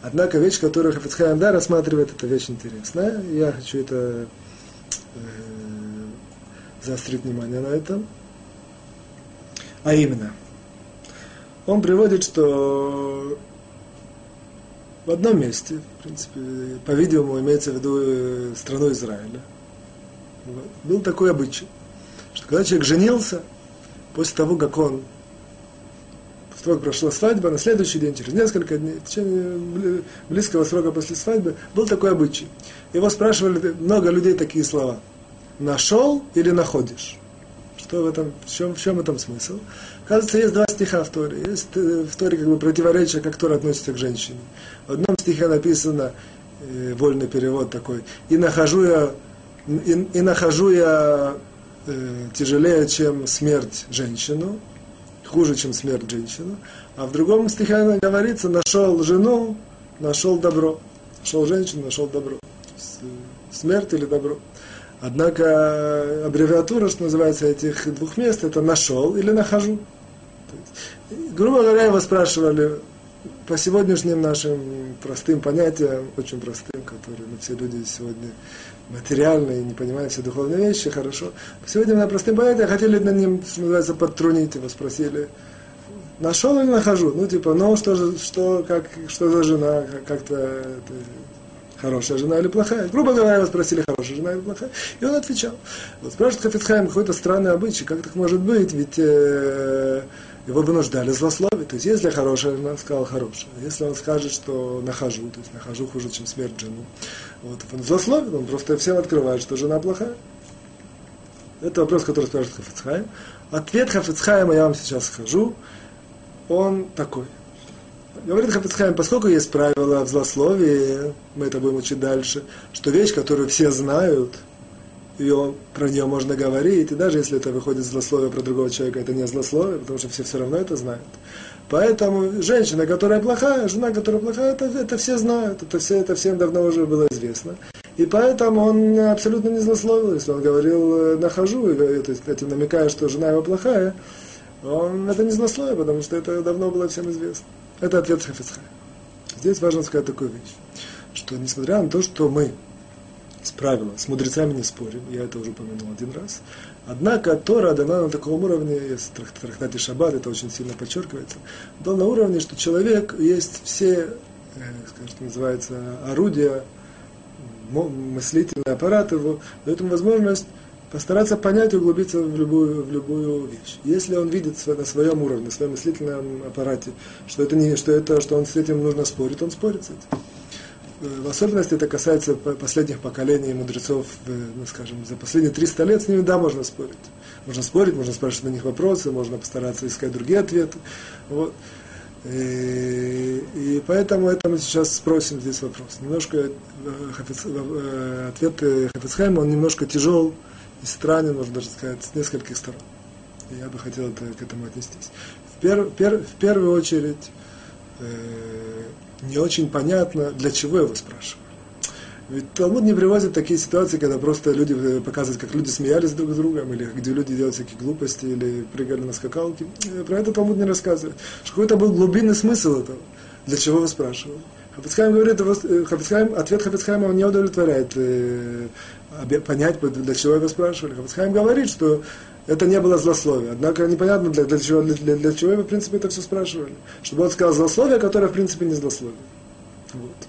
Однако вещь, которую Хафицхайм да, рассматривает, это вещь интересная. Я хочу это э, заострить внимание на этом. А именно, он приводит, что в одном месте, в принципе, по-видимому, имеется в виду э, страну Израиля, был такой обычай, что когда человек женился, после того, как он, после того, как прошла свадьба, на следующий день, через несколько дней, в течение близкого срока после свадьбы, был такой обычай. Его спрашивали много людей такие слова. Нашел или находишь? Что в этом, в чем, в чем этом смысл? Кажется, есть два стиха в Торе. Есть э, в Торе как бы противоречие, как Тора относится к женщине. В одном стихе написано, э, вольный перевод такой, и нахожу я, и, и нахожу я э, тяжелее, чем смерть женщину, хуже, чем смерть женщину. А в другом стихе говорится, нашел жену, нашел добро. Нашел женщину, нашел добро. Э, смерть или добро. Однако аббревиатура, что называется, этих двух мест, это нашел или нахожу. Грубо говоря, его спрашивали по сегодняшним нашим простым понятиям, очень простым, которые мы все люди сегодня материальные, не понимаем все духовные вещи, хорошо. Сегодня на простым понятиям хотели на ним, что называется, подтрунить его, спросили, нашел или нахожу? Ну, типа, ну, что, же, что, как, что за жена, как-то хорошая жена или плохая. Грубо говоря, его спросили, хорошая жена или плохая. И он отвечал. Вот спрашивает Хафицхайм, какой-то странный обычай, как так может быть, ведь э, его вынуждали злословить. То есть, если хорошая жена, сказал хорошая. Если он скажет, что нахожу, то есть нахожу хуже, чем смерть жену. Вот, он злословит, он просто всем открывает, что жена плохая. Это вопрос, который спрашивает Хафицхайм. Ответ Хафицхайма я вам сейчас скажу. Он такой. Говорит Хафицхайм, поскольку есть правила в злословии, мы это будем учить дальше, что вещь, которую все знают, ее, про нее можно говорить, и даже если это выходит злословие про другого человека, это не злословие, потому что все все равно это знают. Поэтому женщина, которая плохая, жена, которая плохая, это, это все знают, это, все, это всем давно уже было известно. И поэтому он абсолютно не злословил, если он говорил э, «нахожу», и, то есть, этим намекая, что жена его плохая, он, это не злословие, потому что это давно было всем известно. Это ответ Хафицхая. Здесь важно сказать такую вещь, что несмотря на то, что мы с правила, с мудрецами не спорим, я это уже упомянул один раз, однако Тора дана на таком уровне, есть в трактате Шаббат, это очень сильно подчеркивается, дал на уровне, что человек есть все, э, что называется, орудия, мыслительный аппарат его, дает ему возможность постараться понять и углубиться в любую, в любую вещь. Если он видит на своем уровне, на своем мыслительном аппарате, что это, не, что это, что он с этим нужно спорить, он спорит с этим. Э, в особенности это касается последних поколений мудрецов, ну, скажем, за последние 300 лет с ними, да, можно спорить. Можно спорить, можно спрашивать на них вопросы, можно постараться искать другие ответы. Вот. И, и поэтому это мы сейчас спросим здесь вопрос. Немножко э, э, ответ Хафицхайма, он немножко тяжел и странен, можно даже сказать, с нескольких сторон. И я бы хотел это, к этому отнестись. В, пер, пер, в первую очередь, э, не очень понятно, для чего его спрашивают. Ведь Талмуд не приводит такие ситуации, когда просто люди э, показывают, как люди смеялись друг с другом, или где люди делали всякие глупости, или прыгали на скакалки. Э, про это Талмуд не рассказывает. Что какой-то был глубинный смысл этого. Для чего вы спрашивали? Хафицхайм говорит, э, Хафицхайм, ответ Хафицхайма он не удовлетворяет понять, для чего его спрашивали. Хафицхайм говорит, что это не было злословие. Однако непонятно, для, для, чего, для, для чего его, в принципе, это все спрашивали. Чтобы он сказал злословие, которое, в принципе, не злословие. Вот.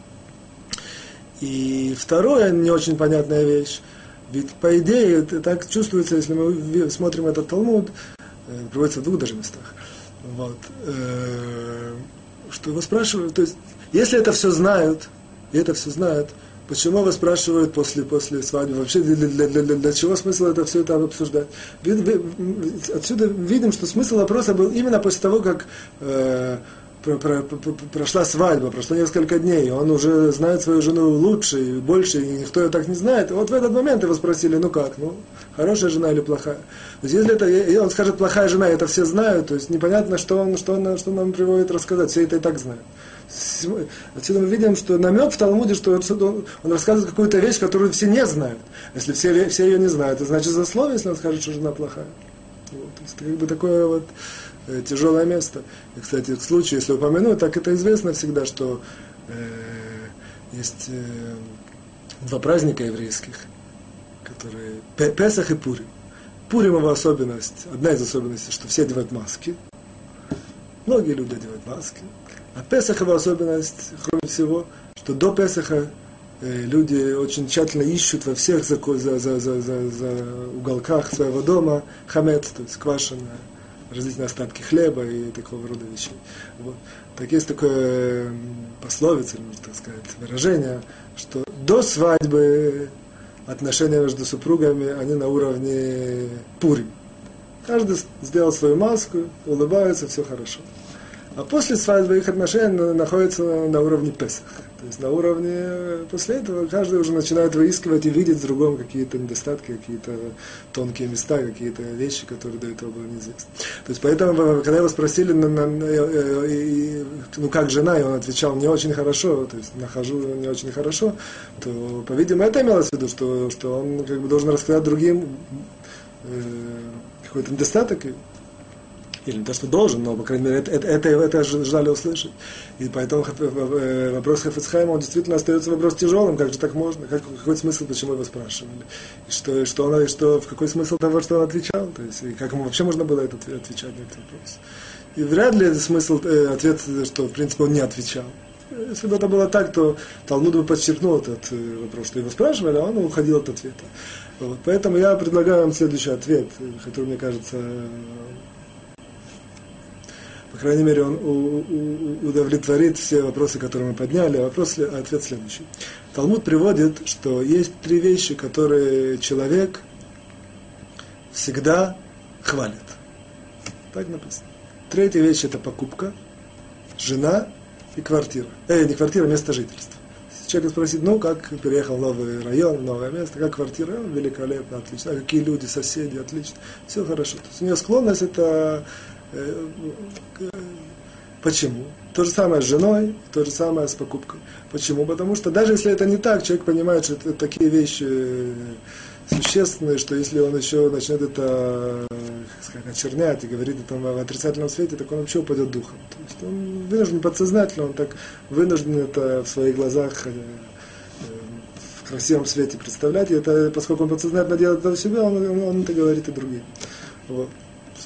И второе, не очень понятная вещь, ведь по идее это так чувствуется, если мы смотрим этот Талмуд, э, приводится в двух даже местах, вот, э, что его спрашивают, то есть, если это все знают, и это все знают, почему его спрашивают после, после свадьбы, вообще для, для, для, для, чего смысл это все это обсуждать? Отсюда видим, что смысл вопроса был именно после того, как э, про, про, про, прошла свадьба, прошло несколько дней, он уже знает свою жену лучше и больше, и никто ее так не знает. Вот в этот момент его спросили, ну как, ну, хорошая жена или плохая? То есть, если это, и он скажет, плохая жена, это все знают, то есть непонятно, что он, что он, что нам приводит рассказать, все это и так знают. Отсюда мы видим, что намек в Талмуде, что он, рассказывает какую-то вещь, которую все не знают. Если все, все ее не знают, это значит засловие, если он скажет, что жена плохая. Вот, то есть, как бы такое вот э, тяжелое место. И, кстати, в случае, если упомянуть, так это известно всегда, что э, есть э, два праздника еврейских, которые Песах и Пурим. Пурим его особенность, одна из особенностей, что все одевают маски. Многие люди одевают маски. А Песах его особенность, кроме всего, что до Песаха э, люди очень тщательно ищут во всех за, за, за, за, за, за уголках своего дома хамец, то есть квашеное различные остатки хлеба и такого рода вещей. Вот. Так есть такое пословица, можно так сказать, выражение, что до свадьбы отношения между супругами, они на уровне пури. Каждый сделал свою маску, улыбается, все хорошо. А после свадьбы их отношения находятся на уровне Песаха. То есть на уровне, после этого каждый уже начинает выискивать и видеть в другом какие-то недостатки, какие-то тонкие места, какие-то вещи, которые до этого были неизвестны. То есть поэтому, когда его спросили, на, и, ну как жена, и он отвечал не очень хорошо, то есть нахожу не очень хорошо, то, по-видимому, это имелось в виду, что, что он как бы должен рассказать другим э, какой-то недостаток, или не то, что должен, но, по крайней мере, это, это, это, ждали услышать. И поэтому э, вопрос Хафицхайма, он действительно остается вопрос тяжелым, как же так можно, как, какой смысл, почему его спрашивали, и что, и что, он, и что в какой смысл того, что он отвечал, то есть, и как ему вообще можно было это, отвечать на этот вопрос. И вряд ли смысл, э, ответ, что, в принципе, он не отвечал. Если бы это было так, то Талмуд бы подчеркнул этот э, вопрос, что его спрашивали, а он уходил от ответа. Вот. Поэтому я предлагаю вам следующий ответ, который, мне кажется, крайней мере, он удовлетворит все вопросы, которые мы подняли. А вопрос, ответ следующий. Талмуд приводит, что есть три вещи, которые человек всегда хвалит. Так написано. Третья вещь – это покупка, жена и квартира. Э, не квартира, а место жительства. Человек спросит, ну, как переехал в новый район, новое место, как квартира, великолепно, отлично, а какие люди, соседи, отлично, все хорошо. То есть у нее склонность это почему? То же самое с женой, то же самое с покупкой. Почему? Потому что даже если это не так, человек понимает, что это такие вещи э, существенные, что если он еще начнет это сказать, очернять и говорит это в отрицательном свете, так он вообще упадет духом. То есть он вынужден подсознательно, он так вынужден это в своих глазах э, в красивом свете представлять, и это, поскольку он подсознательно делает это в себя, он, он это говорит и другим. Вот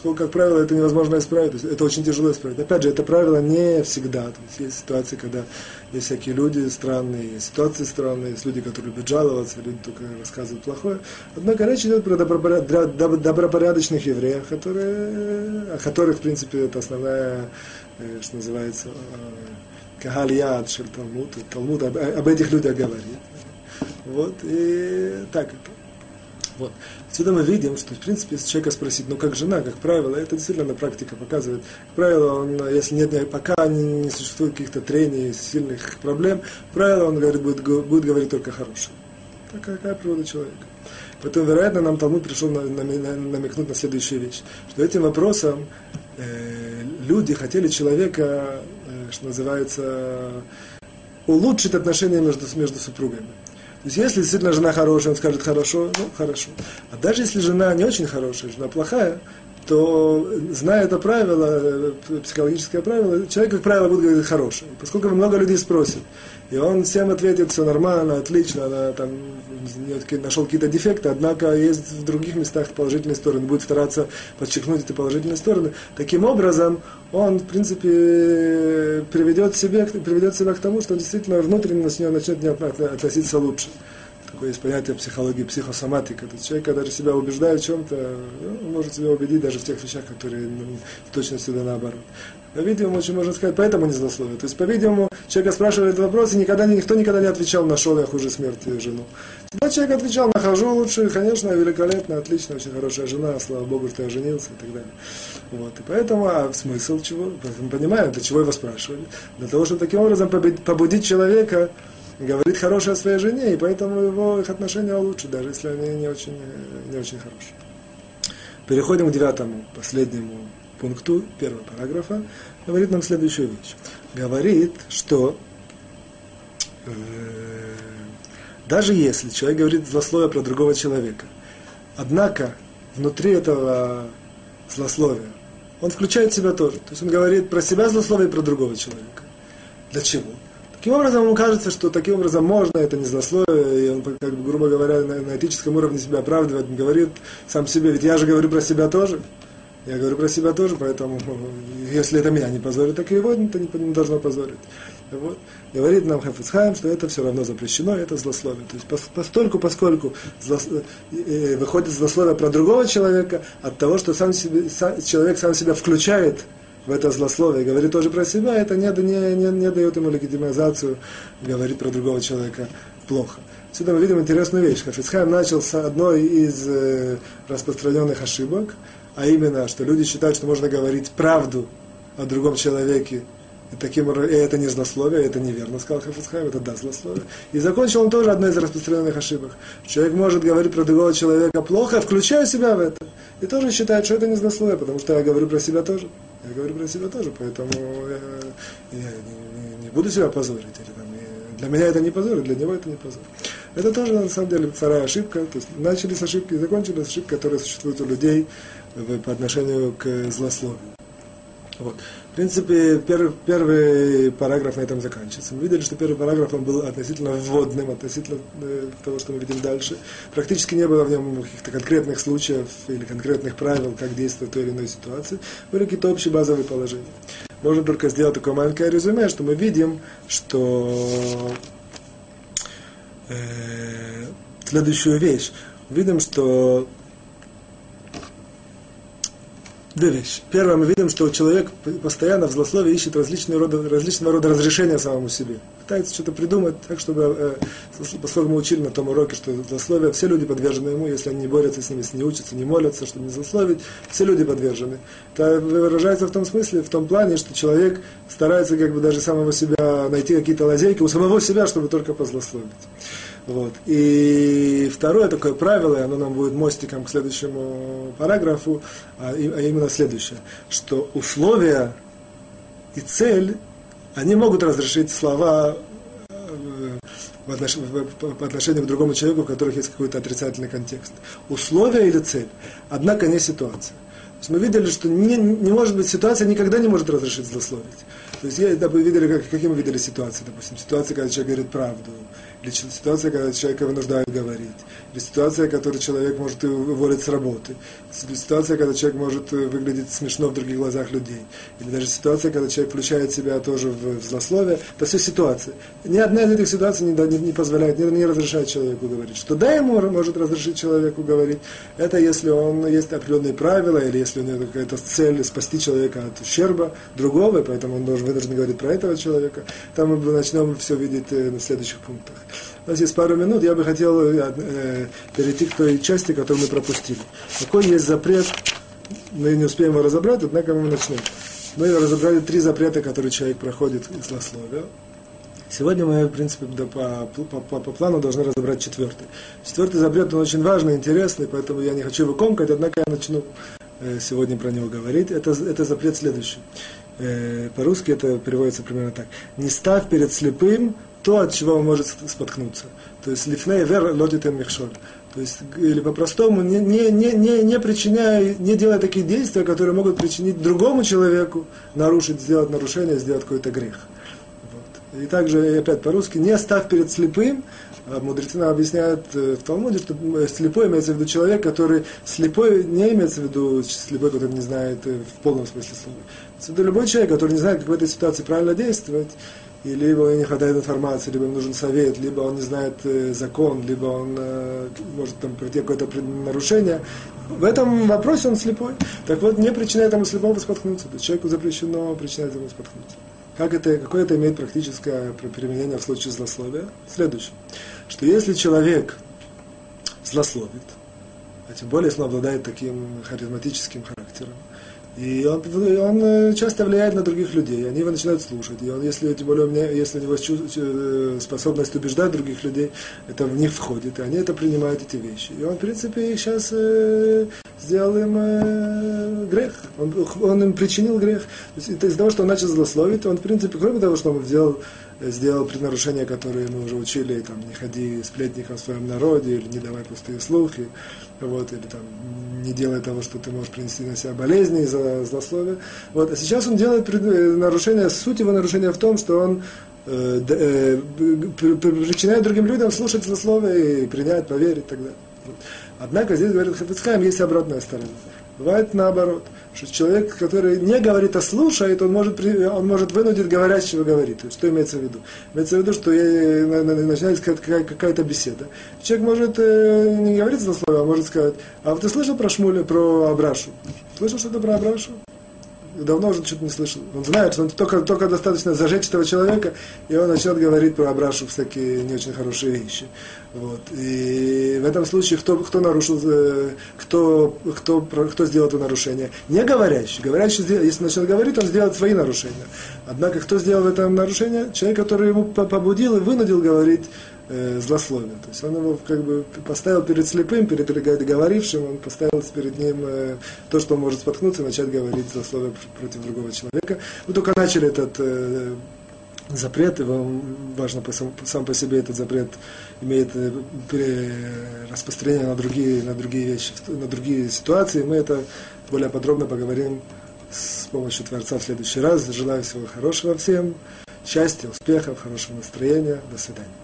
поскольку, как правило, это невозможно исправить, есть это очень тяжело исправить. Опять же, это правило не всегда. То есть есть ситуации, когда есть всякие люди странные, есть ситуации странные, есть люди, которые любят жаловаться, люди только рассказывают плохое. Однако речь идет про добропорядочных евреев, которые, о которых, в принципе, это основная, э, что называется, э, кагалияд, Талмуд, Талмуд об, об этих людях говорит. Вот, и так это. Вот. Отсюда мы видим, что, в принципе, если человека спросить, ну, как жена, как правило, это действительно практика показывает. Как правило, он, если нет, пока не, не существует каких-то трений, сильных проблем, правило, он говорит, будет, будет говорить только хорошее. Такая, какая природа человека. Поэтому, вероятно, нам Талмуд пришел на, на, на, намекнуть на следующую вещь, что этим вопросом э, люди хотели человека, э, что называется, улучшить отношения между, между супругами. То есть, если действительно жена хорошая, он скажет хорошо, ну, хорошо. А даже если жена не очень хорошая, жена плохая, то, зная это правило, э, психологическое правило, человек, как правило, будет говорить хороший. Поскольку много людей спросят, и он всем ответит, все нормально, отлично, она там нашел какие-то дефекты, однако есть в других местах положительные стороны, будет стараться подчеркнуть эти положительные стороны. Таким образом, он, в принципе, приведет, себе, приведет себя к тому, что действительно внутренне с нее начнет относиться лучше. Такое есть понятие психологии, психосоматика. То есть человек, когда себя убеждает в чем-то, ну, может себя убедить даже в тех вещах, которые ну, в точности да наоборот. По-видимому, очень можно сказать, поэтому не злословие. То есть, по-видимому, человека спрашивали этот вопрос, и никогда, никто никогда не отвечал, нашел я хуже смерти жену. Всегда человек отвечал, нахожу лучше, конечно, великолепно, отлично, очень хорошая жена, слава Богу, что я женился и так далее. Вот. И поэтому, а смысл чего? Мы понимаем, для чего его спрашивали. Для того, чтобы таким образом побудить человека говорить хорошее о своей жене, и поэтому его их отношения улучшат, даже если они не очень, не очень хорошие. Переходим к девятому, последнему пункту первого параграфа, говорит нам следующую вещь. Говорит, что э, даже если человек говорит злословие про другого человека, однако внутри этого злословия он включает себя тоже. То есть он говорит про себя злословие и про другого человека. Для чего? Таким образом, ему кажется, что таким образом можно, это не злословие, и он, как бы, грубо говоря, на, на этическом уровне себя оправдывает, говорит сам себе, ведь я же говорю про себя тоже. Я говорю про себя тоже, поэтому если это меня не позорит, так и его это не, не должно позорить. Вот. Говорит нам Хафицхайм, что это все равно запрещено, это злословие. То есть постольку, поскольку зло, э, выходит злословие про другого человека, от того, что сам себе, сам, человек сам себя включает в это злословие, говорит тоже про себя, это не, не, не, не дает ему легитимизацию говорить про другого человека плохо. Сюда мы видим интересную вещь. Хафицхайм начал с одной из э, распространенных ошибок – а именно, что люди считают, что можно говорить правду о другом человеке, и, таким, и это не злословие, это неверно, сказал Хафицхайм, это да, злословие. И закончил он тоже одной из распространенных ошибок. Человек может говорить про другого человека плохо, включая себя в это. И тоже считает, что это не злословие, потому что я говорю про себя тоже. Я говорю про себя тоже, поэтому я, я не, не, буду себя позорить. Или, там, для меня это не позор, для него это не позор. Это тоже, на самом деле, вторая ошибка. То есть начали с ошибки и закончили с ошибкой, которая существует у людей по отношению к злословию. Вот. В принципе, первый, первый параграф на этом заканчивается. Мы видели, что первый параграф он был относительно вводным, относительно э, того, что мы видим дальше. Практически не было в нем каких-то конкретных случаев или конкретных правил, как действовать в той или иной ситуации. Были какие-то общие базовые положения. Можно только сделать такое маленькое резюме, что мы видим, что э, следующую вещь. Видим, что Две вещи. Первое, мы видим, что человек постоянно в злословии ищет различные рода, различного рода разрешения самому себе. Пытается что-то придумать так, чтобы, э, поскольку мы учили на том уроке, что злословие, все люди подвержены ему, если они не борются с ними, если не учатся, не молятся, чтобы не злословить, все люди подвержены. Это выражается в том смысле, в том плане, что человек старается как бы даже самого себя найти какие-то лазейки у самого себя, чтобы только позлословить. Вот. И второе такое правило, и оно нам будет мостиком к следующему параграфу, а, а именно следующее, что условия и цель, они могут разрешить слова э, по отношению, к другому человеку, у которых есть какой-то отрицательный контекст. Условия или цель, однако не ситуация. То есть мы видели, что не, не может быть ситуация никогда не может разрешить злословить. То есть я, да, видели, как, какие мы видели ситуации, допустим, ситуация, когда человек говорит правду, или ситуация, когда человека вынуждают говорить, или ситуация, когда человек может уволить с работы, или ситуация, когда человек может выглядеть смешно в других глазах людей, или даже ситуация, когда человек включает себя тоже в, злословие, это все ситуации. Ни одна из этих ситуаций не, не, не позволяет, не, не разрешает человеку говорить. Что да, ему может разрешить человеку говорить, это если он есть определенные правила, или если у него какая-то цель спасти человека от ущерба другого, поэтому он должен, вынужден говорить про этого человека. Там мы начнем все видеть э, на следующих пунктах. У нас есть пару минут, я бы хотел э, перейти к той части, которую мы пропустили. Какой есть запрет, мы не успеем его разобрать, однако мы начнем. Мы разобрали три запрета, которые человек проходит из злословия. Сегодня мы, в принципе, по, по, по, по плану должны разобрать четвертый. Четвертый запрет, он очень важный, интересный, поэтому я не хочу его комкать, однако я начну э, сегодня про него говорить. Это, это запрет следующий. Э, по-русски это переводится примерно так. Не ставь перед слепым то, от чего он может споткнуться. То есть лифней вер лодит михшоль. То есть, или по-простому, не, не, не, не, не причиняя, не делая такие действия, которые могут причинить другому человеку, нарушить, сделать нарушение, сделать какой-то грех. И также, опять по-русски, не ставь перед слепым, а мудрецы нам объясняют э, в Талмуде, что слепой имеется в виду человек, который слепой не имеется в виду слепой, который не знает э, в полном смысле слова. Это любой человек, который не знает, как в этой ситуации правильно действовать, и либо не хватает информации, либо ему нужен совет, либо он не знает э, закон, либо он э, может там прийти какое-то нарушение. В этом вопросе он слепой. Так вот, не причиняет ему слепому споткнуться. То человеку запрещено причинять ему споткнуться. Как это, какое это имеет практическое применение в случае злословия? Следующее, что если человек злословит, а тем более если он обладает таким харизматическим характером, и он, он э, часто влияет на других людей, они его начинают слушать. И он, если, тем более, у меня, если у него э, способность убеждать других людей, это в них входит, и они это принимают, эти вещи. И он, в принципе, сейчас сделал им э, грех. Он, он им причинил грех. То есть, из-за того, что он начал злословить, он, в принципе, кроме того, что он сделал, сделал преднарушения, которые мы уже учили, там, не ходи сплетником в своем народе, или не давай пустые слухи, вот, или там, не делай того, что ты можешь принести на себя болезни из-за злословия. Вот. А сейчас он делает э, нарушение, суть его нарушения в том, что он э, э, причиняет другим людям слушать злословие и принять, поверить и так далее. Однако здесь, говорит Хафицхайм, есть обратная сторона. Бывает наоборот, что человек, который не говорит, а слушает, он может, он может вынудить говорящего говорить. То есть, что имеется в виду? Имеется в виду, что начинается какая-то беседа. Человек может э, не говорить за слово, а может сказать, а вот ты слышал про Шмуля, про Абрашу? Слышал что-то про Абрашу? Давно уже что-то не слышал. Он знает, что он только, только достаточно зажечь этого человека, и он начнет говорить про Абрашу всякие не очень хорошие вещи. Вот. И в этом случае кто, кто нарушил, э, кто, кто, кто сделал это нарушение? Не говорящий. Говорящий, если начнет говорить, он сделает свои нарушения. Однако, кто сделал это нарушение? Человек, который ему побудил и вынудил говорить э. То есть он его как бы поставил перед слепым, перед говорившим, он поставил перед ним э, то, что он может споткнуться и начать говорить злословие против другого человека. Мы только начали этот э, запрет, и вам важно сам, сам по себе этот запрет имеет э, распространение на другие, на другие вещи, на другие ситуации. Мы это более подробно поговорим с помощью Творца в следующий раз. Желаю всего хорошего всем, счастья, успехов, хорошего настроения. До свидания.